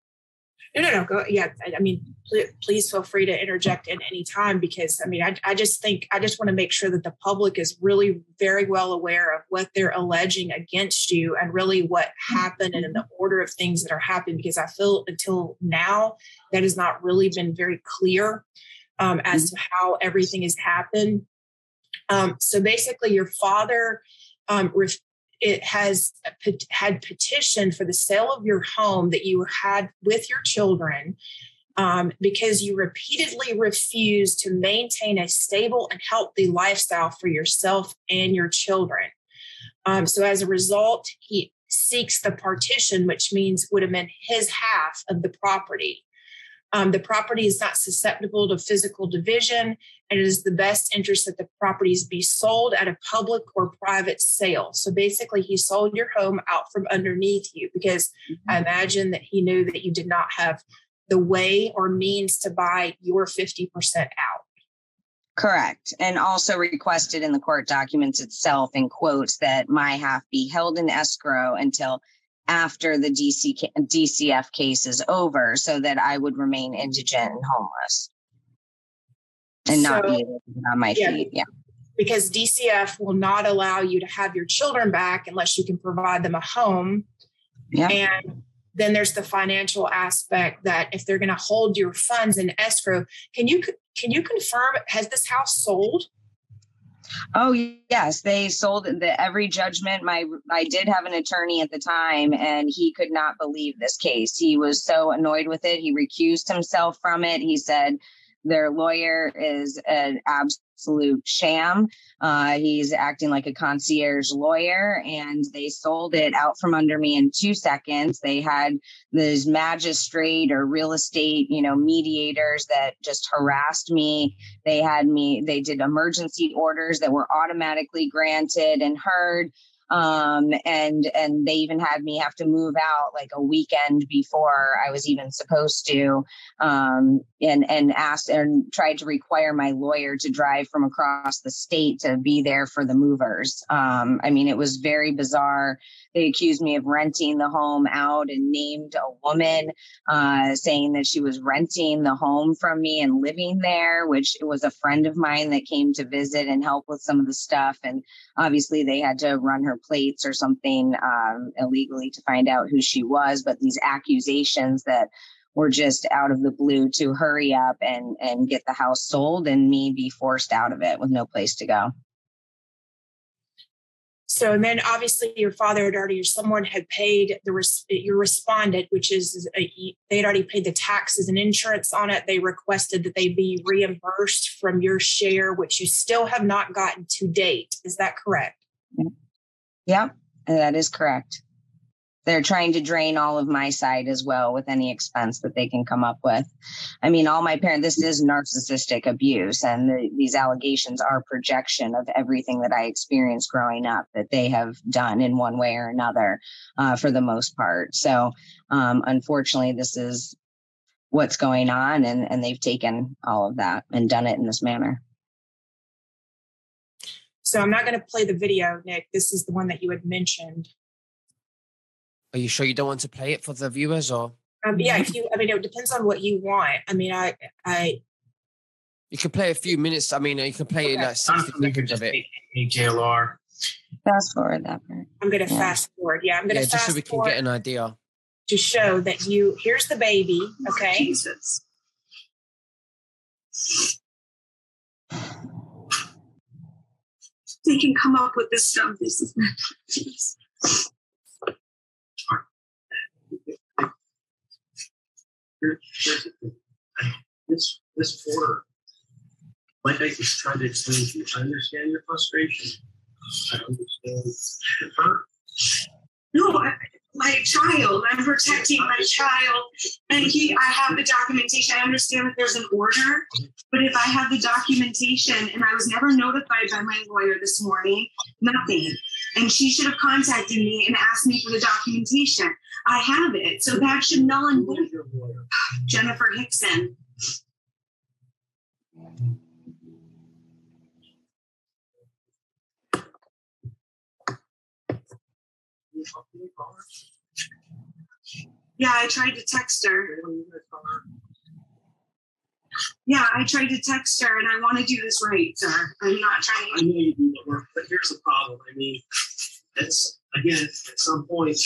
[SPEAKER 3] No, no, no. Go. Yeah. I, I mean, pl- please feel free to interject at any time because I mean, I, I just think I just want to make sure that the public is really very well aware of what they're alleging against you and really what happened and in the order of things that are happening because I feel until now that has not really been very clear um, as to how everything has happened. Um, so basically, your father um, ref- it has had petitioned for the sale of your home that you had with your children um, because you repeatedly refused to maintain a stable and healthy lifestyle for yourself and your children. Um, so as a result, he seeks the partition, which means would have been his half of the property. Um, the property is not susceptible to physical division, and it is the best interest that the properties be sold at a public or private sale. So basically, he sold your home out from underneath you because mm-hmm. I imagine that he knew that you did not have the way or means to buy your 50% out.
[SPEAKER 2] Correct. And also requested in the court documents itself in quotes that my half be held in escrow until after the DC, DCF case is over so that I would remain indigent and homeless and so, not be able to get on my yeah, feet. Yeah.
[SPEAKER 3] Because DCF will not allow you to have your children back unless you can provide them a home. Yeah. And then there's the financial aspect that if they're going to hold your funds in escrow, can you can you confirm has this house sold?
[SPEAKER 2] Oh yes, they sold the every judgment. My I did have an attorney at the time, and he could not believe this case. He was so annoyed with it. He recused himself from it. He said their lawyer is an absolute sham. Uh, he's acting like a concierge lawyer, and they sold it out from under me in two seconds. They had these magistrate or real estate, you know, mediators that just harassed me. They had me. They did emergency orders that were automatically granted and heard um, and and they even had me have to move out like a weekend before I was even supposed to, um, and and asked and tried to require my lawyer to drive from across the state to be there for the movers. Um, I mean, it was very bizarre. They accused me of renting the home out and named a woman, uh, saying that she was renting the home from me and living there, which was a friend of mine that came to visit and help with some of the stuff. And obviously, they had to run her plates or something um, illegally to find out who she was. But these accusations that were just out of the blue to hurry up and and get the house sold and me be forced out of it with no place to go.
[SPEAKER 3] So, and then obviously your father had already, or someone had paid the res, your respondent, which is a, they had already paid the taxes and insurance on it. They requested that they be reimbursed from your share, which you still have not gotten to date. Is that correct?
[SPEAKER 2] Yeah, that is correct they're trying to drain all of my side as well with any expense that they can come up with. I mean, all my parents, this is narcissistic abuse, and the, these allegations are projection of everything that I experienced growing up that they have done in one way or another uh, for the most part. So, um, unfortunately, this is what's going on, and, and they've taken all of that and done it in this manner.
[SPEAKER 3] So, I'm not going to play the video, Nick. This is the one that you had mentioned.
[SPEAKER 1] Are you sure you don't want to play it for the viewers or?
[SPEAKER 3] Um, yeah, if you, I mean, it depends on what you want. I mean, I, I.
[SPEAKER 1] You can play a few minutes. I mean, you can play okay. like sixty seconds of it.
[SPEAKER 5] JLR.
[SPEAKER 2] Fast forward that part.
[SPEAKER 3] I'm going to yeah. fast forward. Yeah, I'm going to yeah,
[SPEAKER 1] just so we can get an idea.
[SPEAKER 3] To show that you, here's the baby. Okay.
[SPEAKER 4] Jesus. They can come up with this stuff. This is not this this border, like I just tried to explain to you, I understand your frustration. I understand the hurt. No, I,
[SPEAKER 6] my child. I'm protecting my child. And he, I have the documentation. I understand that there's an order, but if I have the documentation and I was never notified by my lawyer this morning, nothing. And she should have contacted me and asked me for the documentation. I have it. So that should null and void. Jennifer Hickson. Yeah, I tried to text her. Yeah, I tried to text her and I want to do this right, sir. I'm not trying
[SPEAKER 5] I know you do the work, but here's the problem. I mean, it's again, at some point,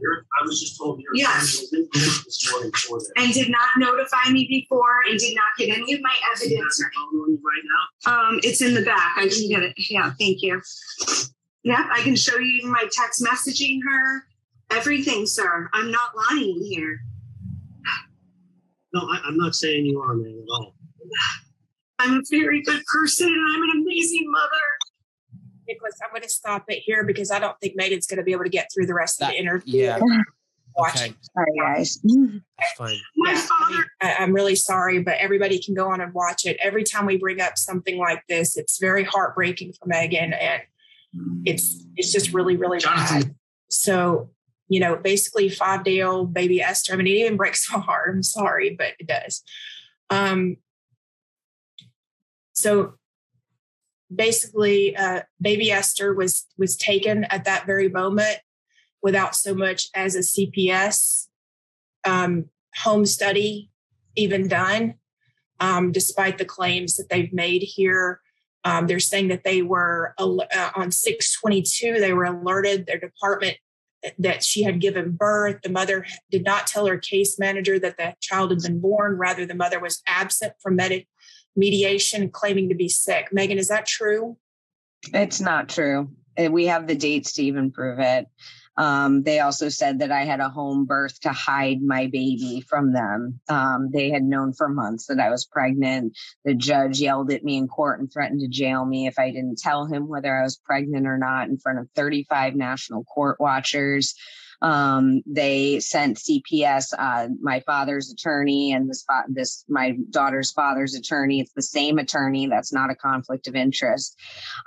[SPEAKER 5] You're- I was just told your
[SPEAKER 6] Yes.
[SPEAKER 5] family was in court this morning for that.
[SPEAKER 6] and did not notify me before and did not get any of my evidence.
[SPEAKER 5] your phone on you right now?
[SPEAKER 6] Um, it's in the back. I can get it. Yeah, thank you. Yeah, I can show you my text messaging her. Everything, sir. I'm not lying here.
[SPEAKER 5] No, I, I'm not saying you are, man, at all.
[SPEAKER 6] I'm a very good person and I'm an amazing mother.
[SPEAKER 3] Nicholas, I'm going to stop it here because I don't think Meghan's going to be able to get through the rest of the interview.
[SPEAKER 1] yeah.
[SPEAKER 3] Watch
[SPEAKER 1] Okay.
[SPEAKER 2] Sorry, guys.
[SPEAKER 1] fine.
[SPEAKER 6] My
[SPEAKER 3] Yeah, I
[SPEAKER 6] father
[SPEAKER 3] mean, I, I'm really sorry, but everybody can go on and watch it. Every time we bring up something like this, it's very heartbreaking for Meghan, and it's it's just really really
[SPEAKER 5] Jonathan.
[SPEAKER 3] bad. So you know, basically five day old baby Esther. I mean, it even breaks my heart. I'm sorry, but it does. Um. So basically, uh, baby Esther was was taken at that very moment without so much as a CPS um, home study even done, um, despite the claims that they've made here. Um, they're saying that they were uh, on 622, they were alerted, their department that she had given birth. The mother did not tell her case manager that the child had been born. Rather, the mother was absent from medi- mediation, claiming to be sick. Meghan, is that true?
[SPEAKER 2] It's not true. Uh, We have the dates to even prove it. Um, they also said that I had a home birth to hide my baby from them. Um, they had known for months that I was pregnant. The judge yelled at me in court and threatened to jail me if I didn't tell him whether I was pregnant or not in front of 35 national court watchers. Um, they sent CPS, uh, my father's attorney and this, this, my daughter's father's attorney. It's the same attorney. That's not a conflict of interest.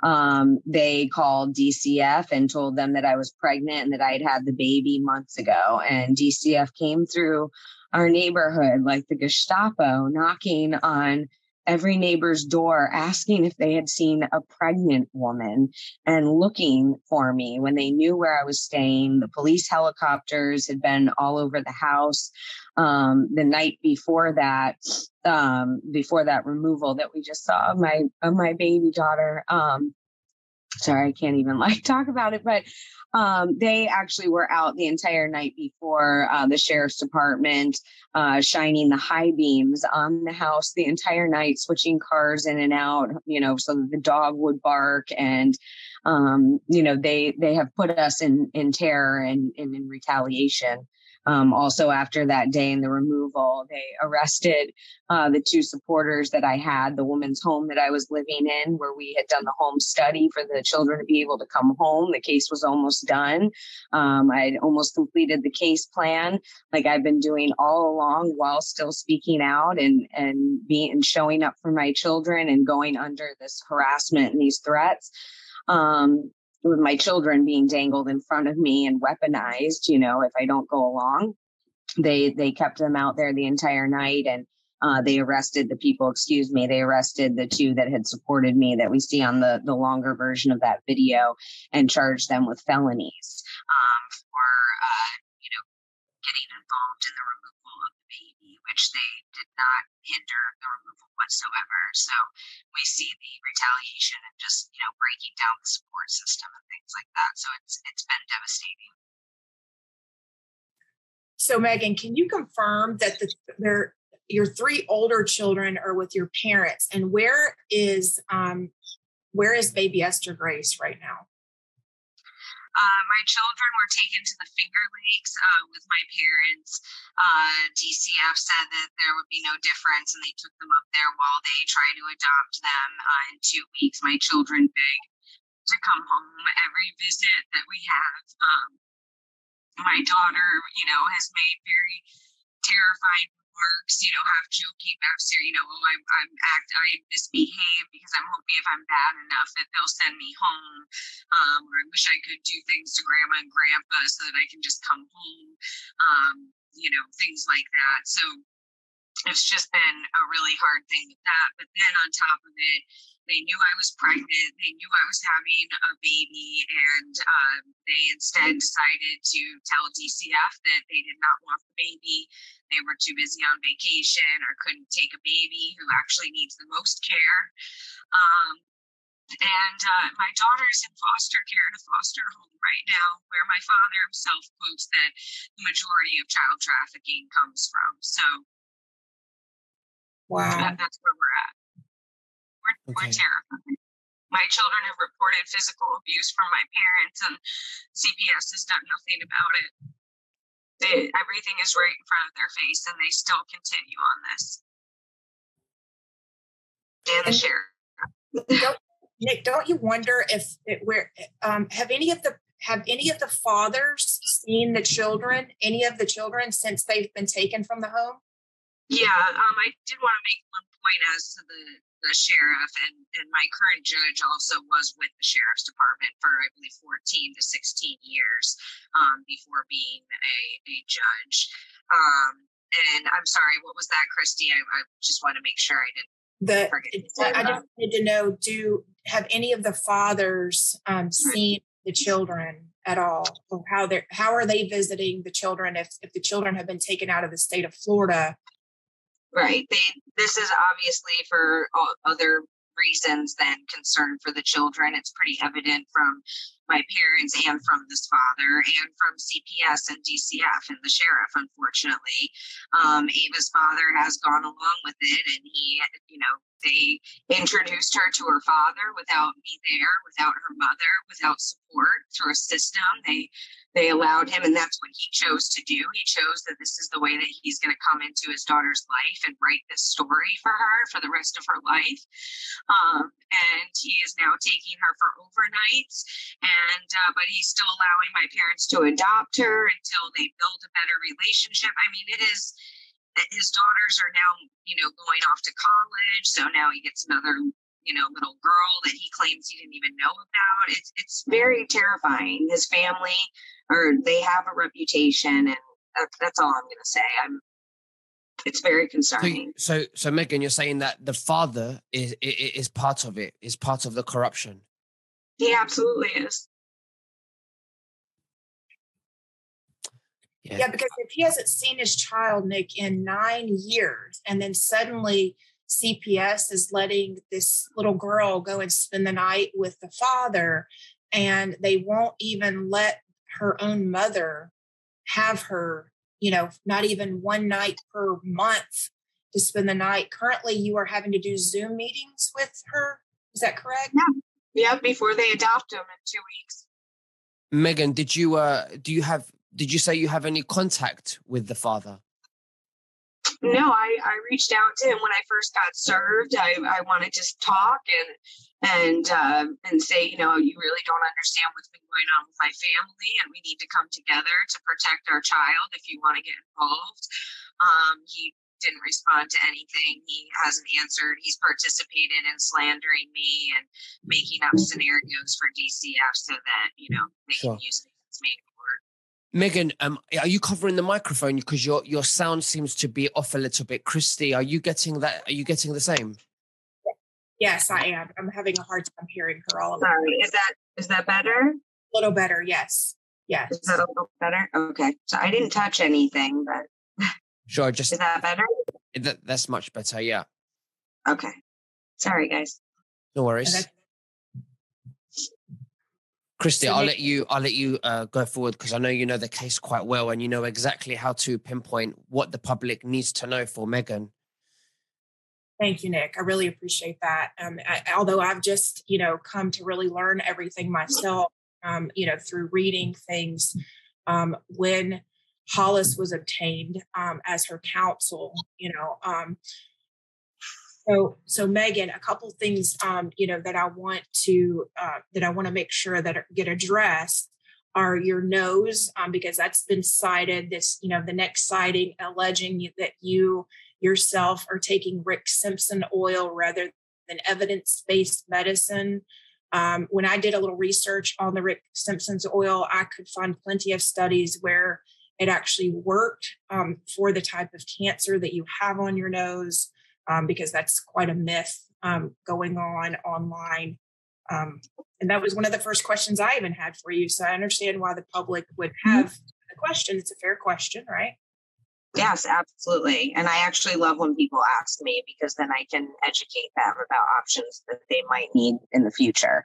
[SPEAKER 2] Um, they called DCF and told them that I was pregnant and that I had had the baby months ago. And DCF came through our neighborhood like the Gestapo, knocking on every neighbor's door, asking if they had seen a pregnant woman and looking for me when they knew where I was staying. The police helicopters had been all over the house. Um, the night before that, um, before that removal that we just saw of my of my baby daughter. Um, sorry, I can't even like talk about it, but um, they actually were out the entire night before uh, the sheriff's department, uh, shining the high beams on the house the entire night, switching cars in and out, you know, so that the dog would bark and um, you know they they have put us in in terror and, and in retaliation. Um, also, after that day and the removal, they arrested uh, the two supporters that I had, the woman's home that I was living in, where we had done the home study for the children to be able to come home. The case was almost done. Um, I had almost completed the case plan, like I've been doing all along, while still speaking out and and being and showing up for my children and going under this harassment and these threats. Um, with my children being dangled in front of me and weaponized, you know, if I don't go along, they they kept them out there the entire night and uh, they arrested the people, excuse me, they arrested the two that had supported me that we see on the, the longer version of that video and charged them with felonies um, for, uh, you know, getting involved in the removal of the baby, which they did not hinder the removal whatsoever. So we see the retaliation and just, you know, breaking down the support system and things like that. So it's it's been devastating.
[SPEAKER 3] So, Meghan, can you confirm that the, their your three older children are with your parents, and where is um, where is baby Esther Grace right now?
[SPEAKER 2] Uh, my children were taken to the Finger Lakes uh, with my parents. Uh, DCF said that there would be no difference, and they took them up there while they try to adopt them uh, in two weeks. My children begged to come home every visit that we have. Um, my daughter, you know, has made very terrifying remarks, you know, half joking, half serious, you know, oh, I'm, I'm act, I misbehave because I'm hoping if I'm bad enough that they'll send me home. Um, or I wish I could do things to grandma and grandpa so that I can just come home. Um, you know, things like that. So it's just been a really hard thing with that. But then on top of it, they knew I was pregnant. They knew I was having a baby, and um, they instead decided to tell DCF that they did not want the baby. They were too busy on vacation or couldn't take a baby who actually needs the most care. Um, and uh, my daughter's in foster care in a foster home right now, where my father himself quotes that the majority of child trafficking comes from. So,
[SPEAKER 3] wow,
[SPEAKER 2] that, that's where we're at. We're, okay. we're terrified. My children have reported physical abuse from my parents, and CPS has done nothing about it. They, everything is right in front of their face, and they still continue on this. And the sheriff.
[SPEAKER 3] Don't, Nick, don't you wonder if it, where um, have any of the have any of the fathers seen the children, any of the children since they've been taken from the home?
[SPEAKER 2] Yeah, um, I did want to make one point as to the the sheriff and, and my current judge also was with the sheriff's department for I believe 14 to 16 years um, before being a, a judge. Um, and I'm sorry, what was that, Christi? I, I just want to make sure I didn't
[SPEAKER 3] the I just need to know: Do have any of the fathers um, seen the children at all, or how they how are they visiting the children if if the children have been taken out of the state of Florida?
[SPEAKER 2] Right. They. This is obviously for other reasons than concern for the children. It's pretty evident from my parents and from this father and from CPS and DCF and the sheriff, unfortunately. Um, Ava's father has gone along with it and he, you know, they introduced her to her father without me there, without her mother, without support through a system. They they allowed him, and that's what he chose to do. He chose that this is the way that he's going to come into his daughter's life and write this story for her for the rest of her life. Um, and he is now taking her for overnights, and uh, but he's still allowing my parents to adopt her until they build a better relationship. I mean, it is his daughters are now, you know, going off to college. So now he gets another, you know, little girl that he claims he didn't even know about. It's it's very terrifying. His family or they have a reputation, and that's all I'm going to say. I'm. It's very concerning.
[SPEAKER 1] So, so, so, Meghan, you're saying that the father is is part of it, is part of the corruption.
[SPEAKER 2] He absolutely is.
[SPEAKER 3] Yeah. yeah, because if he hasn't seen his child, Nick, in nine years, and then suddenly CPS is letting this little girl go and spend the night with the father, and they won't even let her own mother have her, you know, not even one night per month to spend the night. Currently, you are having to do Zoom meetings with her. Is that correct?
[SPEAKER 2] Yeah. Yeah, before they adopt him in two weeks.
[SPEAKER 1] Meghan, did you uh do you have did you say you have any contact with the father?
[SPEAKER 2] No, I, I reached out to him when I first got served. I, I wanted to talk and and uh, and say, you know, you really don't understand what's been going on with my family, and we need to come together to protect our child. If you want to get involved, um, he didn't respond to anything. He hasn't answered. He's participated in slandering me and making up scenarios for DCF so that you know they sure. can use it against me
[SPEAKER 1] Meghan, um, are you covering the microphone because your your sound seems to be off a little bit? Christi, are you getting that? Are you getting the same?
[SPEAKER 3] Yes, I am. I'm having a hard time hearing her. All of
[SPEAKER 2] Sorry, is that is that better?
[SPEAKER 3] A little better, yes. Yes.
[SPEAKER 2] Is that a little better? Okay. So I didn't touch anything, but
[SPEAKER 1] sure. Just
[SPEAKER 2] is that better?
[SPEAKER 1] That, that's much better. Yeah.
[SPEAKER 2] Okay. Sorry, guys.
[SPEAKER 1] No worries. Christi, I'll let you. I'll let you uh, go forward because I know you know the case quite well, and you know exactly how to pinpoint what the public needs to know for Meghan.
[SPEAKER 3] Thank you, Nick. I really appreciate that. Um, I, although I've just, you know, come to really learn everything myself, um, you know, through reading things. Um, when Hollis was obtained um, as her counsel, you know, um, So, so Meghan, a couple things, um, you know, that I want to uh, that I want to make sure that get addressed are your nose, um, because that's been cited. This, you know, the next citing alleging that you yourself are taking Rick Simpson oil rather than evidence-based medicine. Um, when I did a little research on the Rick Simpson's oil, I could find plenty of studies where it actually worked um, for the type of cancer that you have on your nose, um, because that's quite a myth um, going on online. Um, and that was one of the first questions I even had for you. So I understand why the public would mm-hmm. have the question. It's a fair question, right?
[SPEAKER 2] Yes, absolutely. And I actually love when people ask me because then I can educate them about options that they might need in the future.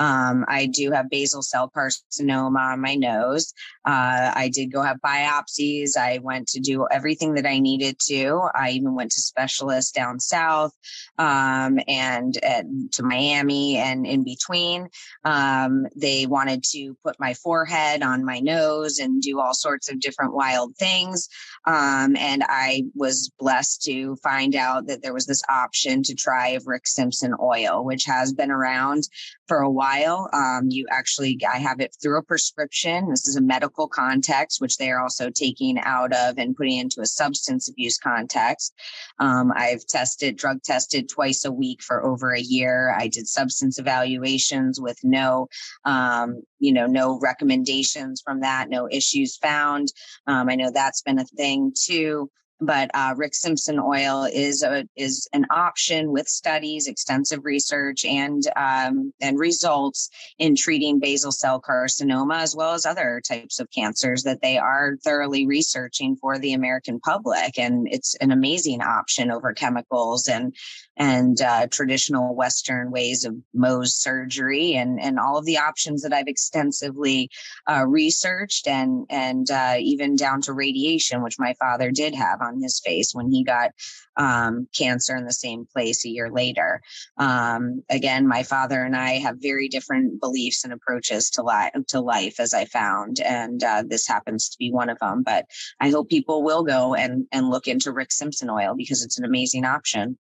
[SPEAKER 2] Um, I do have basal cell carcinoma on my nose. Uh, I did go have biopsies. I went to do everything that I needed to. I even went to specialists down south um, and, and, to Miami and in between. Um, they wanted to put my forehead on my nose and do all sorts of different wild things. Um, and I was blessed to find out that there was this option to try of Rick Simpson oil, which has been around for a while. Um, you actually, I have it through a prescription. This is a medical context, which they are also taking out of and putting into a substance abuse context. Um, I've tested, drug tested twice a week for over a year. I did substance evaluations with no, um, you know, no recommendations from that, no issues found. Um, I know that's been a thing too but uh, Rick Simpson oil is a is an option with studies, extensive research, and um, and results in treating basal cell carcinoma as well as other types of cancers that they are thoroughly researching for the American public, and it's an amazing option over chemicals and and uh, traditional Western ways of Mohs surgery and, and all of the options that I've extensively uh, researched and, and uh, even down to radiation, which my father did have on his face when he got um, cancer in the same place a year later. Um, again, my father and I have very different beliefs and approaches to, life, to life, as I found, and uh, this happens to be one of them. But I hope people will go and, and look into Rick Simpson oil because it's an amazing option.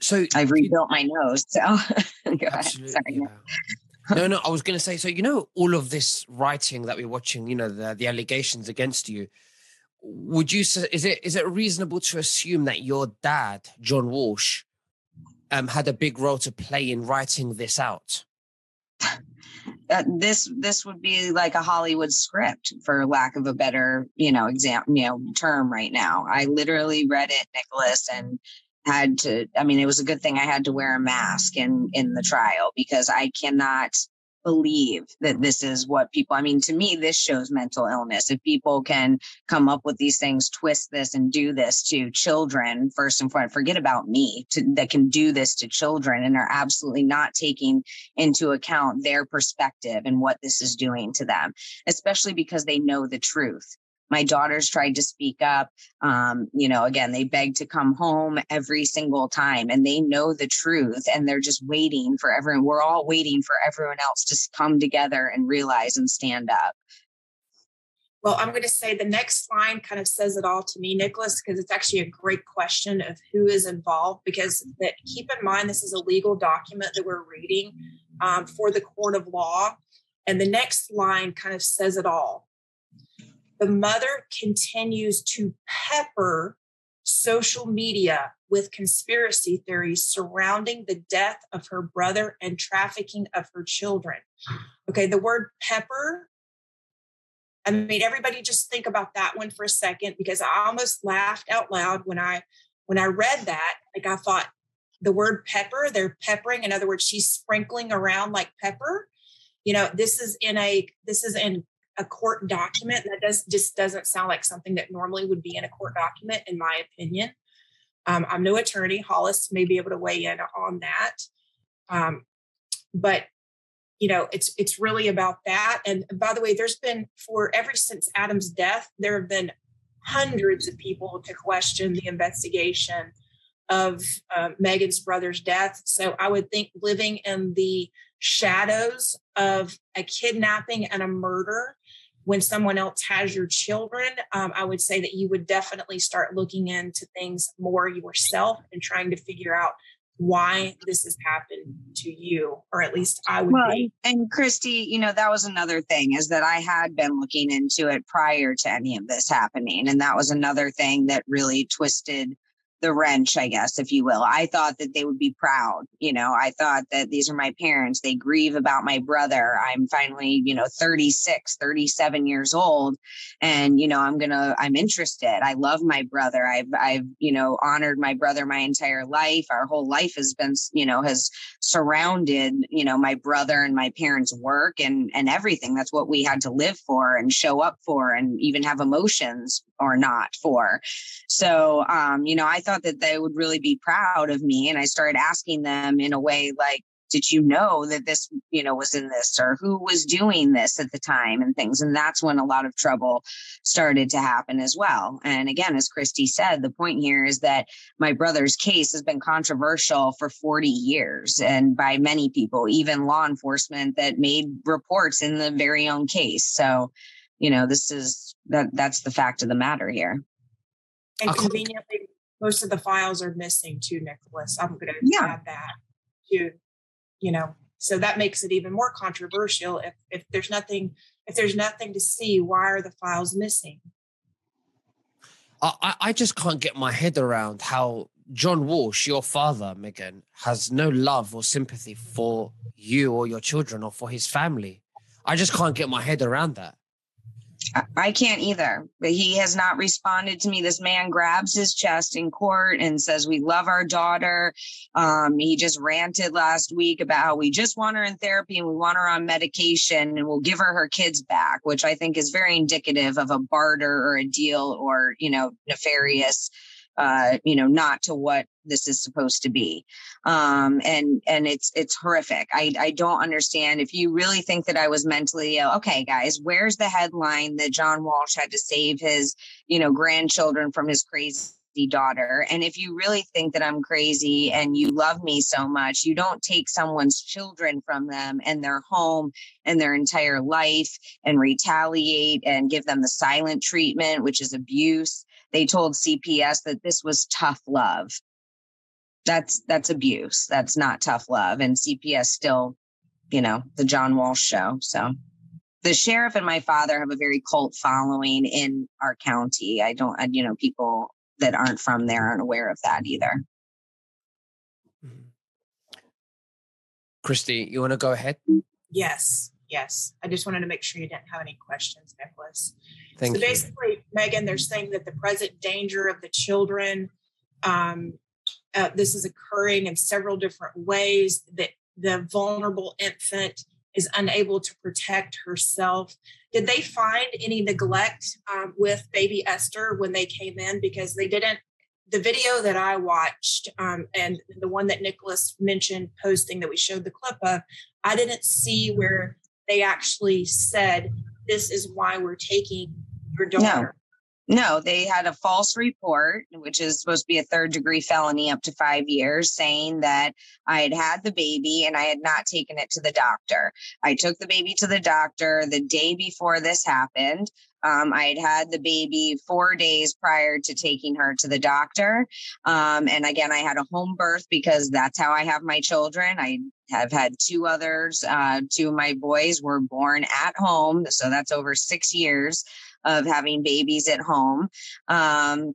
[SPEAKER 1] So
[SPEAKER 2] I've rebuilt my nose. So go
[SPEAKER 1] absolutely. Yeah. no, no, I was going to say, so, you know, all of this writing that we're watching, you know, the, the allegations against you, would you say, is it, is it reasonable to assume that your dad, John Walsh, um, had a big role to play in writing this out?
[SPEAKER 2] Uh, this this would be like a Hollywood script, for lack of a better you know exam you know term right now. I literally read it, Nicholas, and had to i mean it was a good thing i had to wear a mask in in the trial because i cannot believe that this is what people i mean to me this shows mental illness. If people can come up with these things twist this and do this to children first and foremost forget about me to, that can do this to children and are absolutely not taking into account their perspective and what this is doing to them especially because they know the truth my daughters tried to speak up. Um, you know, again, they begged to come home every single time and they know the truth and they're just waiting for everyone. We're all waiting for everyone else to come together and realize and stand up.
[SPEAKER 3] Well, I'm going to say the next line kind of says it all to me, Nicholas, because it's actually a great question of who is involved. Because that, keep in mind, this is a legal document that we're reading um, for the court of law. And the next line kind of says it all the mother continues to pepper social media with conspiracy theories surrounding the death of her brother and trafficking of her children. Okay, the word pepper. I mean, everybody just think about that one for a second because I almost laughed out loud when I when I read that. Like I thought the word pepper, they're peppering. In other words, she's sprinkling around like pepper. You know, this is in a this is in a court document. That does just doesn't sound like something that normally would be in a court document, in my opinion. Um, I'm no attorney. Hollis may be able to weigh in on that. Um, but you know, it's it's really about that. And by the way, there's been for ever since Adam's death, there have been hundreds of people to question the investigation of uh, Meghan's brother's death. So I would think living in the shadows of a kidnapping and a murder when someone else has your children, um, I would say that you would definitely start looking into things more yourself and trying to figure out why this has happened to you, or at least I would
[SPEAKER 2] Well,
[SPEAKER 3] be.
[SPEAKER 2] and Christi, you know, that was another thing is that I had been looking into it prior to any of this happening. And that was another thing that really twisted the wrench, I guess, if you will. I thought that they would be proud. You know, I thought that these are my parents. They grieve about my brother. I'm finally, you know, 36, 37 years old. And, you know, I'm going to, I'm interested. I love my brother. I've, I've, you know, honored my brother my entire life. Our whole life has been, you know, has surrounded, you know, my brother and my parents' work and, and everything. That's what we had to live for and show up for and even have emotions or not for. So, um, you know, I thought that they would really be proud of me. And I started asking them in a way like, did you know that this, you know, was in this or who was doing this at the time and things? And that's when a lot of trouble started to happen as well. And again, as Christi said, the point here is that my brother's case has been controversial for 40 years and by many people, even law enforcement that made reports in the very own case. So, you know, this is that that's the fact of the matter here.
[SPEAKER 3] And conveniently, most of the files are missing too, Nicholas. I'm going to
[SPEAKER 2] Yeah.
[SPEAKER 3] add that to, you know, so that makes it even more controversial. If if there's nothing, if there's nothing to see, why are the files missing?
[SPEAKER 1] I, I- I just can't get my head around how John Walsh, your father, Meghan, has no love or sympathy for you or your children or for his family. I just can't get my head around that.
[SPEAKER 2] I- can't either. But he has not responded to me. This man grabs his chest in court and says, We love our daughter. Um, he just ranted last week about how we just want her in therapy and we want her on medication and we'll give her her kids back, which I think is very indicative of a barter or a deal or, you know, nefarious uh, you know, not to what this is supposed to be. Um, and and it's it's horrific. I I don't understand if you really think that I was mentally ill. Okay, guys, where's the headline that John Walsh had to save his, you know, grandchildren from his crazy daughter. And if you really think that I'm crazy and you love me so much, you don't take someone's children from them and their home and their entire life and retaliate and give them the silent treatment, which is abuse. They told CPS that this was tough love. That's that's abuse. That's not tough love. And CPS still, you know, the John Walsh show. So the sheriff and my father have a very cult following in our county. I don't, I- you know, people that aren't from there aren't aware of that either.
[SPEAKER 1] Mm-hmm. Christi, you want to go ahead?
[SPEAKER 3] Yes, yes. I just wanted to make sure you didn't have any questions, Nicholas.
[SPEAKER 1] Thank
[SPEAKER 3] so
[SPEAKER 1] you.
[SPEAKER 3] basically, Meghan, they're saying that the present danger of the children, um, uh, this is occurring in several different ways. That the vulnerable infant is unable to protect herself. Did they find any neglect um, with baby Esther when they came in? Because they didn't. The video that I watched um, and the one that Nicholas mentioned posting that we showed the clip of, I didn't see where they actually said, This is why we're taking your daughter.
[SPEAKER 2] No, they had a false report, which is supposed to be a third degree felony up to five years, saying that I had had the baby and I had not taken it to the doctor. I took the baby to the doctor the day before this happened. Um, I had had the baby four days prior to taking her to the doctor. Um, and again, I had a home birth because that's how I have my children. I have had two others. Uh, two of my boys were born at home. So that's over six years of having babies at home. Um,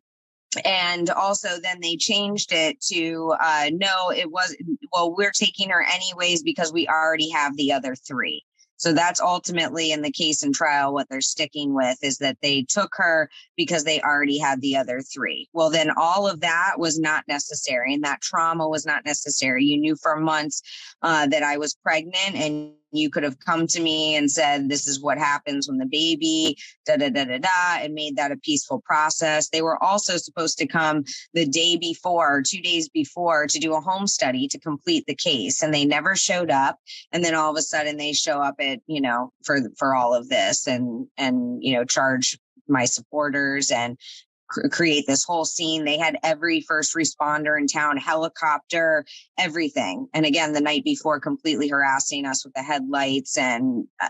[SPEAKER 2] and also then they changed it to uh, no, it was well, we're taking her anyways because we already have the other three. So that's ultimately in the case and trial what they're sticking with is that they took her because they already had the other three. Well, then all of that was not necessary and that trauma was not necessary. You knew for months uh, that I was pregnant and you could have come to me and said, This is what happens when the baby, da da da da da, and made that a peaceful process. They were also supposed to come the day before, two days before, to do a home study to complete the case, and they never showed up. And then all of a sudden, they show up at you know for for all of this, and and you know charge my supporters and cr- create this whole scene. They had every first responder in town, helicopter, everything. And again, the night before, completely harassing us with the headlights and. Uh,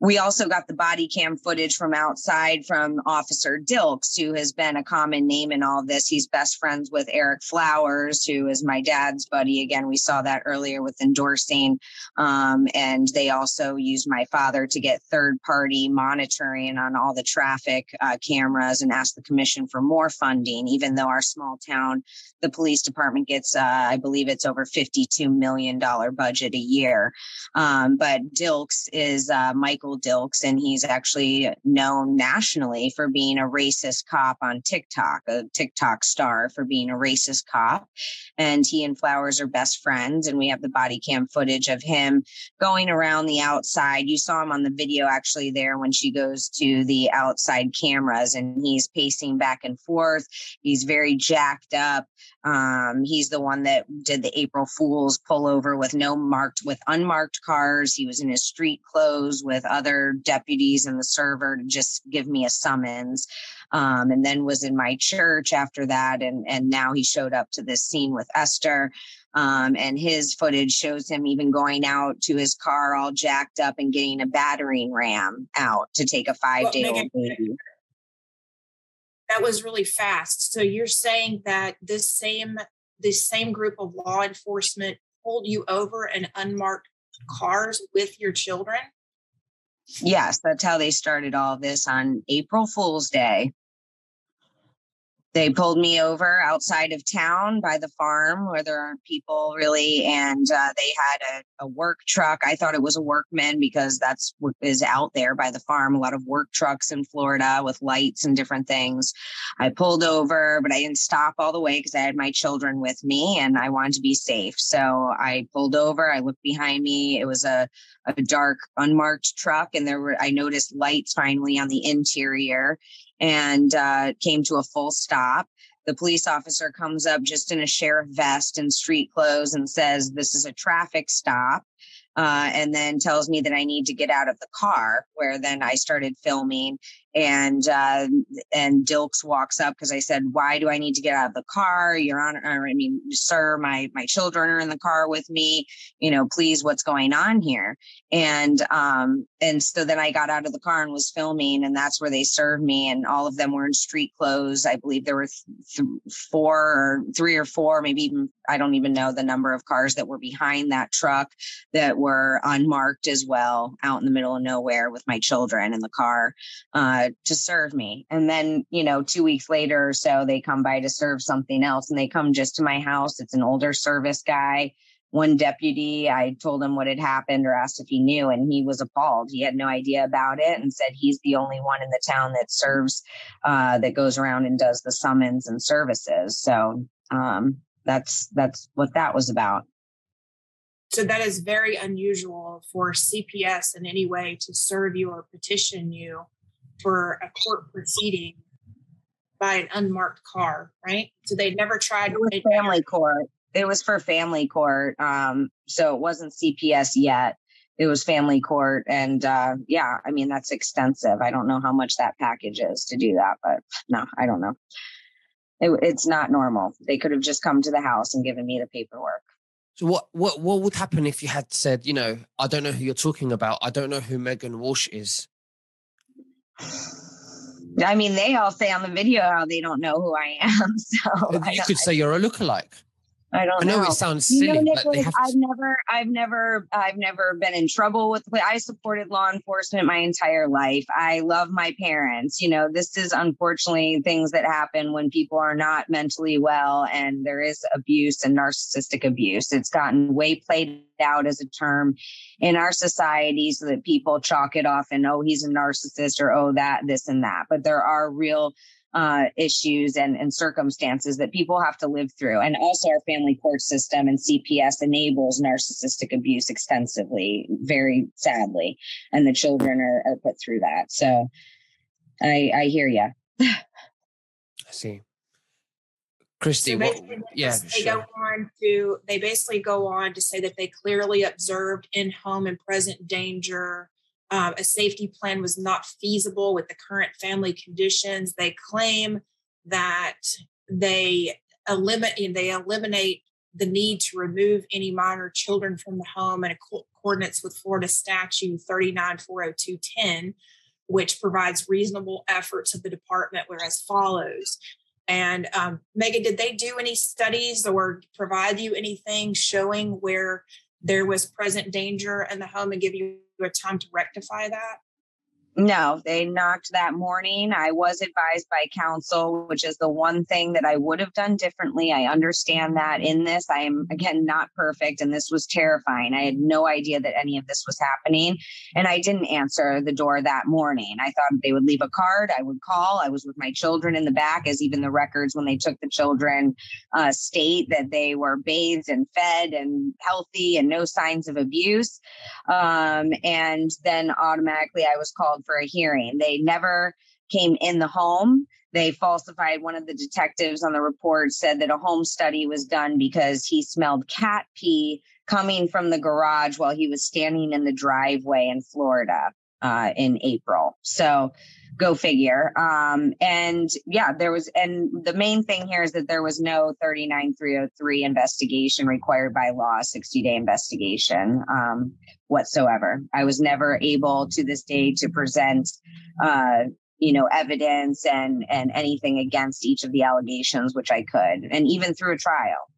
[SPEAKER 2] we also got the body cam footage from outside from Officer Dilks, who has been a common name in all this. He's best friends with Eric Flowers, who is my dad's buddy. Again, we saw that earlier with endorsing. Um, and they also used my father to get third party monitoring on all the traffic uh, cameras and asked the commission for more funding, even though our small town, the police department gets, uh, I believe it's over $52 million budget a year. Um, but Dilks is uh, Michael Michael Dilks, and he's actually known nationally for being a racist cop on TikTok, a TikTok star for being a racist cop. And he and Flowers are best friends, and we have the body cam footage of him going around the outside. You saw him on the video actually there when she goes to the outside cameras, and he's pacing back and forth. He's very jacked up. Um, he's the one that did the April Fools pullover with no marked, with unmarked cars. He was in his street clothes with other deputies and the server to just give me a summons. Um, and then was in my church after that. And, and now he showed up to this scene with Esther. Um, and his footage shows him even going out to his car all jacked up and getting a battering ram out to take a five day old baby
[SPEAKER 3] that was really fast. So you're saying that this same this same group of law enforcement pulled you over in unmarked cars with your children?
[SPEAKER 2] Yes, that's how they started all this on April Fool's Day they pulled me over outside of town by the farm where there aren't people really and uh, they had a, a, work truck. I thought it was a workman because that's what is out there by the farm a lot of work trucks in florida with lights and different things. I pulled over but i didn't stop all the way because i had my children with me and i wanted to be safe. So i pulled over i looked behind me it was a, a dark unmarked truck and there were i noticed lights finally on the interior and uh, came to a full stop. The police officer comes up just in a sheriff vest and street clothes and says, This is a traffic stop uh, and then tells me that I need to get out of the car. Where then I started filming, and uh, and Dilks walks up because I said, "Why do I need to get out of the car, Your Honor? I mean, sir, my my children are in the car with me. You know, please, what's going on here?" And um, and so then I got out of the car and was filming, and that's where they served me, and all of them were in street clothes. I believe there were th- four or three or four, maybe even I don't even know the number of cars that were behind that truck that were unmarked as well, out in the middle of nowhere with my children in the car uh, to serve me. And then, you know, two weeks later or so, they come by to serve something else and they come just to my house. It's an older service guy. One deputy, I told him what had happened or asked if he knew, and he was appalled. He had no idea about it and said he's the only one in the town that serves, uh, that goes around and does the summons and services. So um, that's that's what that was about.
[SPEAKER 3] So that is very unusual for CPS in any way to serve you or petition you for a court proceeding by an unmarked car, right? So they never tried.
[SPEAKER 2] It was family court. It was for family court. Um, so it wasn't CPS yet. It was family court, and uh, yeah, I mean that's extensive. I don't know how much that package is to do that, but no, I don't know. It, it's not normal. They could have just come to the house and given me the paperwork.
[SPEAKER 1] So what what what would happen if you had said, you know, I don't know who you're talking about. I don't know who Meghan Walsh is.
[SPEAKER 2] I mean, they all say on the video how they don't know who I am. So
[SPEAKER 1] you could say you're a lookalike.
[SPEAKER 2] I don't
[SPEAKER 1] I know,
[SPEAKER 2] know.
[SPEAKER 1] it sounds silly,
[SPEAKER 2] you know,
[SPEAKER 1] but they have
[SPEAKER 2] I've never, I've never, I've never been in trouble with. I supported law enforcement my entire life. I love my parents. You know, this is unfortunately things that happen when people are not mentally well, and there is abuse and narcissistic abuse. It's gotten way played out as a term in our society, so that people chalk it off and oh, he's a narcissist or oh that this and that. But there are real uh, issues and, and circumstances that people have to live through. And also, our family court system and CPS enables narcissistic abuse extensively, very sadly. And the children are, are put through that. So I, I hear you.
[SPEAKER 1] I see. Christi,
[SPEAKER 3] So
[SPEAKER 1] what, yeah,
[SPEAKER 3] they
[SPEAKER 1] sure.
[SPEAKER 3] go on to they basically go on to say that they clearly observed in home and present danger. Um, a safety plan was not feasible with the current family conditions. They claim that they eliminate they eliminate the need to remove any minor children from the home, and accordance with Florida Statute 3940210, which provides reasonable efforts of the department were as follows. And um, Meghan, did they do any studies or provide you anything showing where there was present danger in the home and give you a time to rectify that?
[SPEAKER 2] No, they knocked that morning. I was advised by counsel, which is the one thing that I would have done differently. I understand that in this, I am again not perfect, and this was terrifying. I had no idea that any of this was happening, and I didn't answer the door that morning. I thought they would leave a card, I would call. I was with my children in the back, as even the records when they took the children uh, state that they were bathed and fed and healthy and no signs of abuse. Um, and then automatically I was called for a hearing. They never came in the home. They falsified one of the detectives on the report said that a home study was done because he smelled cat pee coming from the garage while he was standing in the driveway in Florida uh, in April. So go figure. Um, and yeah, there was, and the main thing here is that there was no 39303 investigation required by law, 60 day investigation um, whatsoever. I was never able to this day to present, uh, you know, evidence and and anything against each of the allegations, which I could, and even through a trial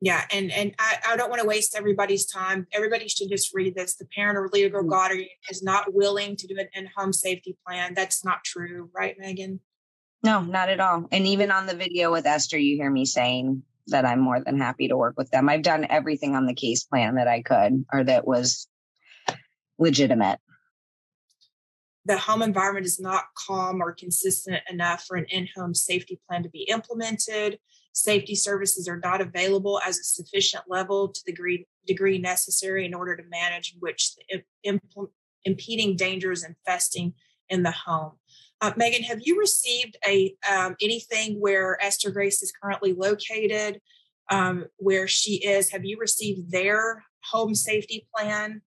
[SPEAKER 3] yeah and and I, I don't want to waste everybody's time. Everybody should just read this. The parent or legal mm. guardian is not willing to do an in-home safety plan. That's not true right meghan?
[SPEAKER 2] No not at all. And even on the video with esther you hear me saying that i'm more than happy to work with them. I've done everything on the case plan that i could or that was legitimate.
[SPEAKER 3] The home environment is not calm or consistent enough for an in-home safety plan to be implemented safety services are not available as a sufficient level to the degree, degree necessary in order to manage which impeding dangers infesting in the home. Uh, Meghan, have you received a um, anything where Esther Grace is currently located, um, where she is? Have you received their home safety plan?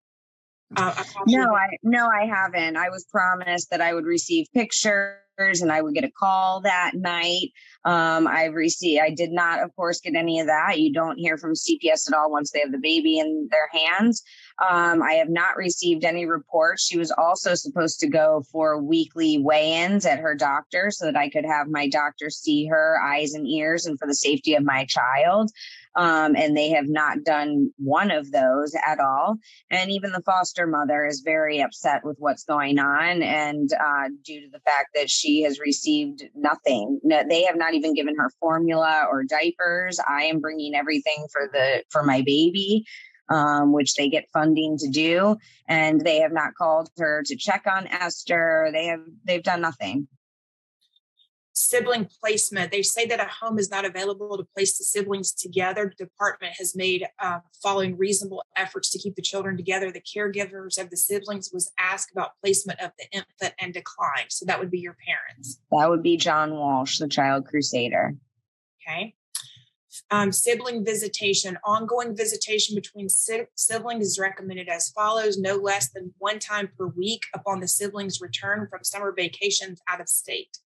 [SPEAKER 2] Uh, no, I no, I haven't. I was promised that I would receive pictures and I would get a call that night. Um, I received, I did not, of course, get any of that. You don't hear from CPS at all once they have the baby in their hands. Um, I have not received any reports. She was also supposed to go for weekly weigh ins at her doctor so that I could have my doctor see her eyes and ears and for the safety of my child. Um, and they have not done one of those at all. And even the foster mother is very upset with what's going on, and uh, due to the fact that she has received nothing, no, they have not even given her formula or diapers. I am bringing everything for the for my baby. Um, which they get funding to do, and they have not called her to check on Esther. They have they've done nothing
[SPEAKER 3] sibling placement. They say that a home is not available to place the siblings together. The department has made uh, following reasonable efforts to keep the children together. The caregivers of the siblings was asked about placement of the infant and declined. So that would be your parents.
[SPEAKER 2] That would be John Walsh, the child crusader.
[SPEAKER 3] Okay. Um, sibling visitation, ongoing visitation between si- siblings is recommended as follows no less than one time per week upon the siblings' return from summer vacations out of state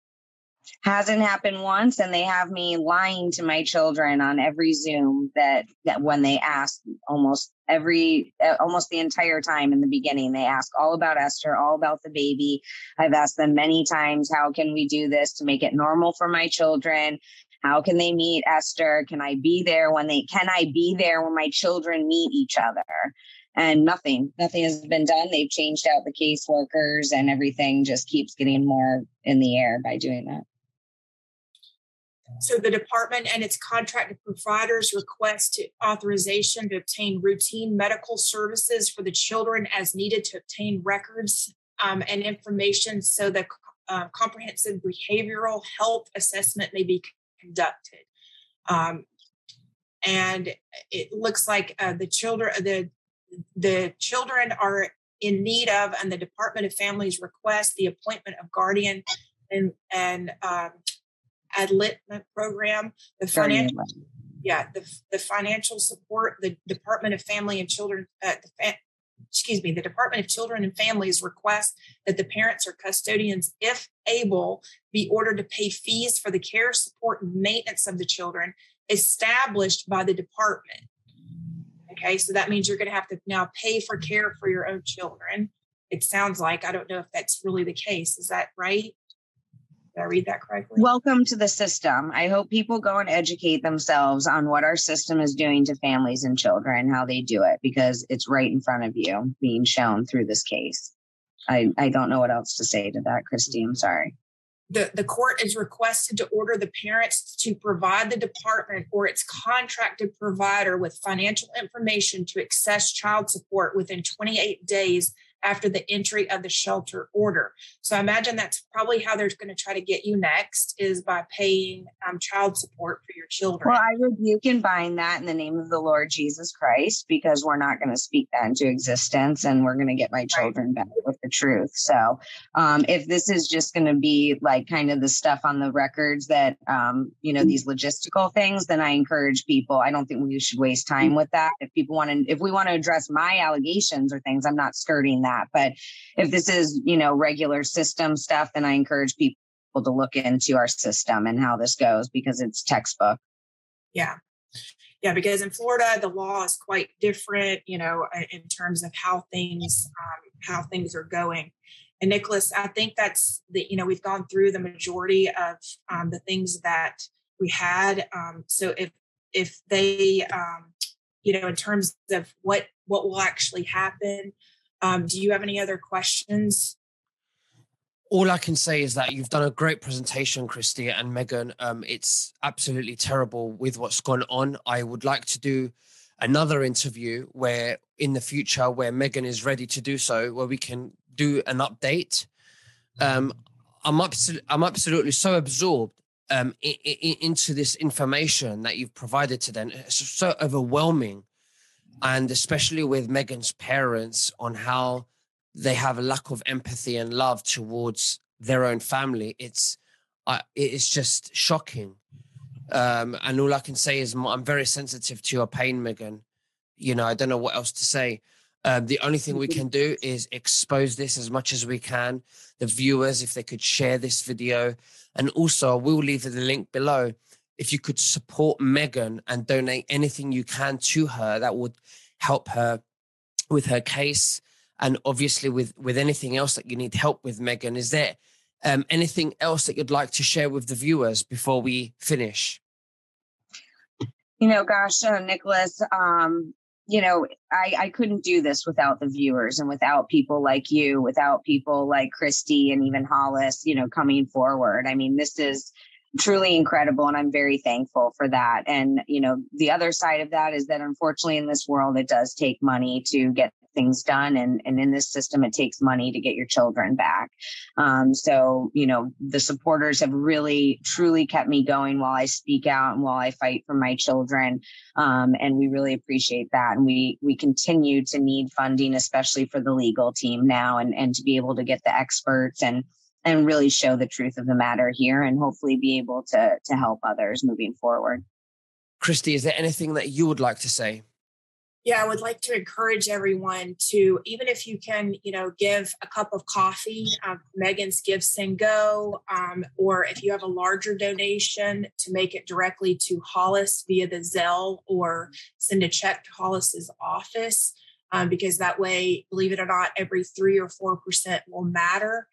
[SPEAKER 2] hasn't happened once and they have me lying to my children on every zoom that that when they ask almost every uh, almost the entire time in the beginning they ask all about esther all about the baby. I've asked them many times how can we do this to make it normal for my children? How can they meet esther? Can i be there when they can i be there when my children meet each other? And nothing nothing has been done. They've changed out the caseworkers and everything just keeps getting more in the air by doing that
[SPEAKER 3] so the department and its contracted providers request authorization to obtain routine medical services for the children as needed to obtain records um, and information so that uh, comprehensive behavioral health assessment may be conducted. Um, and it looks like uh, the children the the children are in need of, and the Department of Families request the appointment of guardian and and um, ad litem program, the financial, yeah, the, the financial support, the Department of Family and Children, uh, the fa- excuse me, the Department of Children and Families request that the parents or custodians, if able, be ordered to pay fees for the care, support, and maintenance of the children established by the department. Okay, so that means you're going to have to now pay for care for your own children. It sounds like I don't know if that's really the case. Is that right? Did I read that correctly?
[SPEAKER 2] Welcome to the system. I hope people go and educate themselves on what our system is doing to families and children, how they do it, because it's right in front of you being shown through this case. I, I don't know what else to say to that, Christi. I'm sorry.
[SPEAKER 3] The, the court is requested to order the parents to provide the department or its contracted provider with financial information to access child support within 28 days after the entry of the shelter order. So I imagine that's probably how they're going to try to get you next is by paying um, child support for your children.
[SPEAKER 2] Well, I rebuke and bind that in the name of the Lord Jesus Christ because we're not going to speak that into existence and we're going to get my children right. back with the truth. So um, if this is just going to be like kind of the stuff on the records that, um, you know, these logistical things, then I encourage people. I don't think we should waste time with that. If people want to, if we want to address my allegations or things, I'm not skirting that that. But if this is, you know, regular system stuff, then I encourage people to look into our system and how this goes because it's textbook.
[SPEAKER 3] Yeah. Yeah, because in Florida the law is quite different, you know, in terms of how things um, how things are going. And Nicholas, I think that's the you know we've gone through the majority of um, the things that we had. Um, so if if they um, you know in terms of what what will actually happen, um, do you have any other questions?
[SPEAKER 1] All I can say is that you've done a great presentation, Christi and Meghan. Um, it's absolutely terrible with what's gone on. I would like to do another interview where in the future where Meghan is ready to do so, where we can do an update. Um, I'm, absolutely, I'm absolutely so absorbed um, in, in, into this information that you've provided to them. It's so overwhelming and especially with Meghan's parents on how they have a lack of empathy and love towards their own family. It's uh, it's just shocking. Um, and all I can say is I'm very sensitive to your pain, Meghan. You know, I don't know what else to say. Um, the only thing we can do is expose this as much as we can. The viewers, if they could share this video, and also we'll leave the link below if you could support Meghan and donate anything you can to her, that would help her with her case. And obviously, with with anything else that you need help with, Meghan, is there um, anything else that you'd like to share with the viewers before we finish?
[SPEAKER 2] You know, gosh, uh, Nicholas, um, you know, I, I couldn't do this without the viewers and without people like you, without people like Christi and even Hollis, you know, coming forward. I mean, this is truly incredible and i'm very thankful for that. And you know the other side of that is that unfortunately in this world it does take money to get things done and and in this system it takes money to get your children back. Um, so you know the supporters have really truly kept me going while i speak out and while i fight for my children. Um, and we really appreciate that. And we we continue to need funding especially for the legal team now and and to be able to get the experts and and really show the truth of the matter here and hopefully be able to to help others moving forward.
[SPEAKER 1] Christi, is there anything that you would like to say?
[SPEAKER 3] Yeah, I would like to encourage everyone to, even if you can, you know, give a cup of coffee, um, Meghan's GiveSendGo, um, or if you have a larger donation, to make it directly to Hollis via the Zelle or send a check to Hollis's office. Um, because that way, believe it or not, every three or four percent will matter.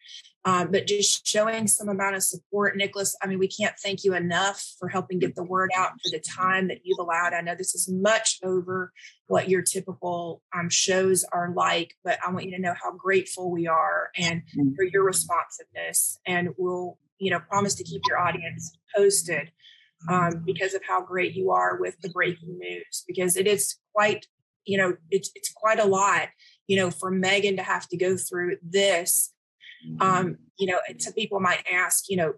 [SPEAKER 3] Um, but just showing some amount of support, Nicholas. I mean, we can't thank you enough for helping get the word out for the time that you've allowed. I know this is much over what your typical um, shows are like, but I want you to know how grateful we are and mm-hmm. for your responsiveness. And we'll, you know, promise to keep your audience posted um, because of how great you are with the breaking news. Because it is quite, you know, it's it's quite a lot, you know, for Meghan to have to go through this um, you know, some people might ask, you know,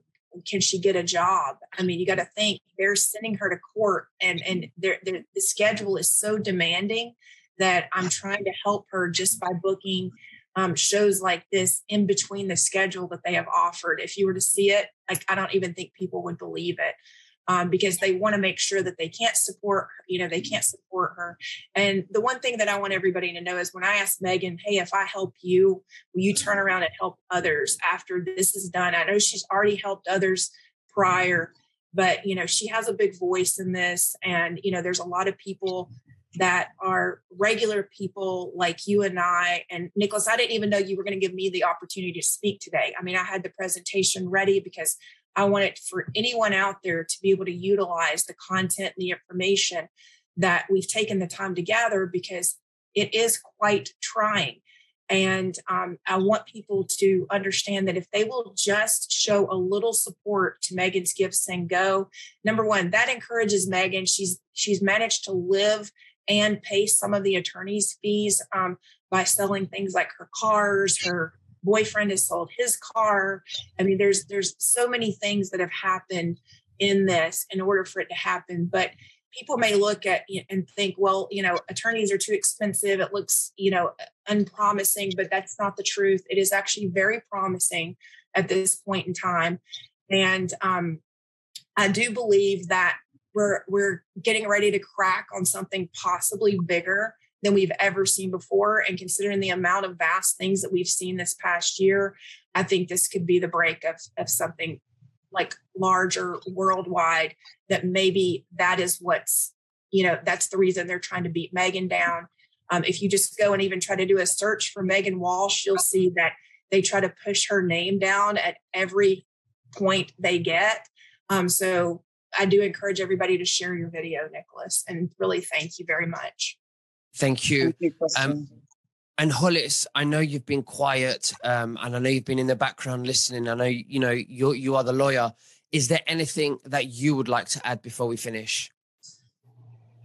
[SPEAKER 3] can she get a job? I mean, you got to think they're sending her to court, and and they're, they're, the schedule is so demanding that I'm trying to help her just by booking um, shows like this in between the schedule that they have offered. If you were to see it, like I don't even think people would believe it um, because they want to make sure that they can't support, you know, they can't support her. And the one thing that I want everybody to know is when I asked Meghan, hey, if I help you, will you turn around and help others after this is done? I know she's already helped others prior, but you know, she has a big voice in this. And, you know, there's a lot of people that are regular people like you and I. And Nicholas, I didn't even know you were going to give me the opportunity to speak today. I mean, I had the presentation ready because I want it for anyone out there to be able to utilize the content and the information that we've taken the time to gather because it is quite trying. And um, I want people to understand that if they will just show a little support to Meghan's Gifts and Go, number one, that encourages Meghan. She's she's managed to live and pay some of the attorney's fees um, by selling things like her cars. Her boyfriend has sold his car. I mean, there's there's so many things that have happened in this in order for it to happen, but people may look at and think, well, you know, attorneys are too expensive. It looks, you know, unpromising, but that's not the truth. It is actually very promising at this point in time. And um, I do believe that we're we're getting ready to crack on something possibly bigger than we've ever seen before. And considering the amount of vast things that we've seen this past year, I think this could be the break of, of something like larger worldwide that maybe that is what's you know that's the reason they're trying to beat meghan down. Um, if you just go and even try to do a search for meghan walsh you'll see that they try to push her name down at every point they get. Um, so i do encourage everybody to share your video nicholas and really thank you very much
[SPEAKER 1] thank you, thank you um, and Hollis, I know you've been quiet, um, and I know you've been in the background listening. I know you know you you are the lawyer. Is there anything that you would like to add before we finish?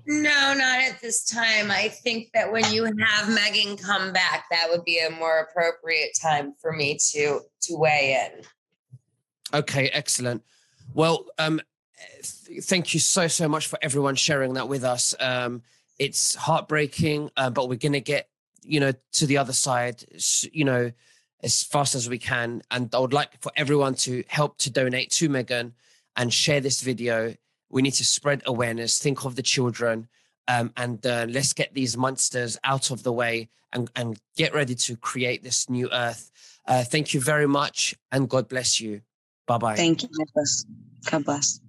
[SPEAKER 7] No, not at this time. I think that when you have Meghan come back, that would be a more appropriate time for me to to weigh in.
[SPEAKER 1] Okay, excellent. Well, um, th- thank you so so much for everyone sharing that with us. Um, it's heartbreaking, uh, but we're gonna get you know, to the other side, you know, as fast as we can. And I would like for everyone to help to donate to Meghan and share this video. We need to spread awareness, think of the children, um, and uh, let's get these monsters out of the way and, and get ready to create this new earth. Uh, thank you very much, and God bless you. Bye bye.
[SPEAKER 2] Thank you, Nicholas. God bless.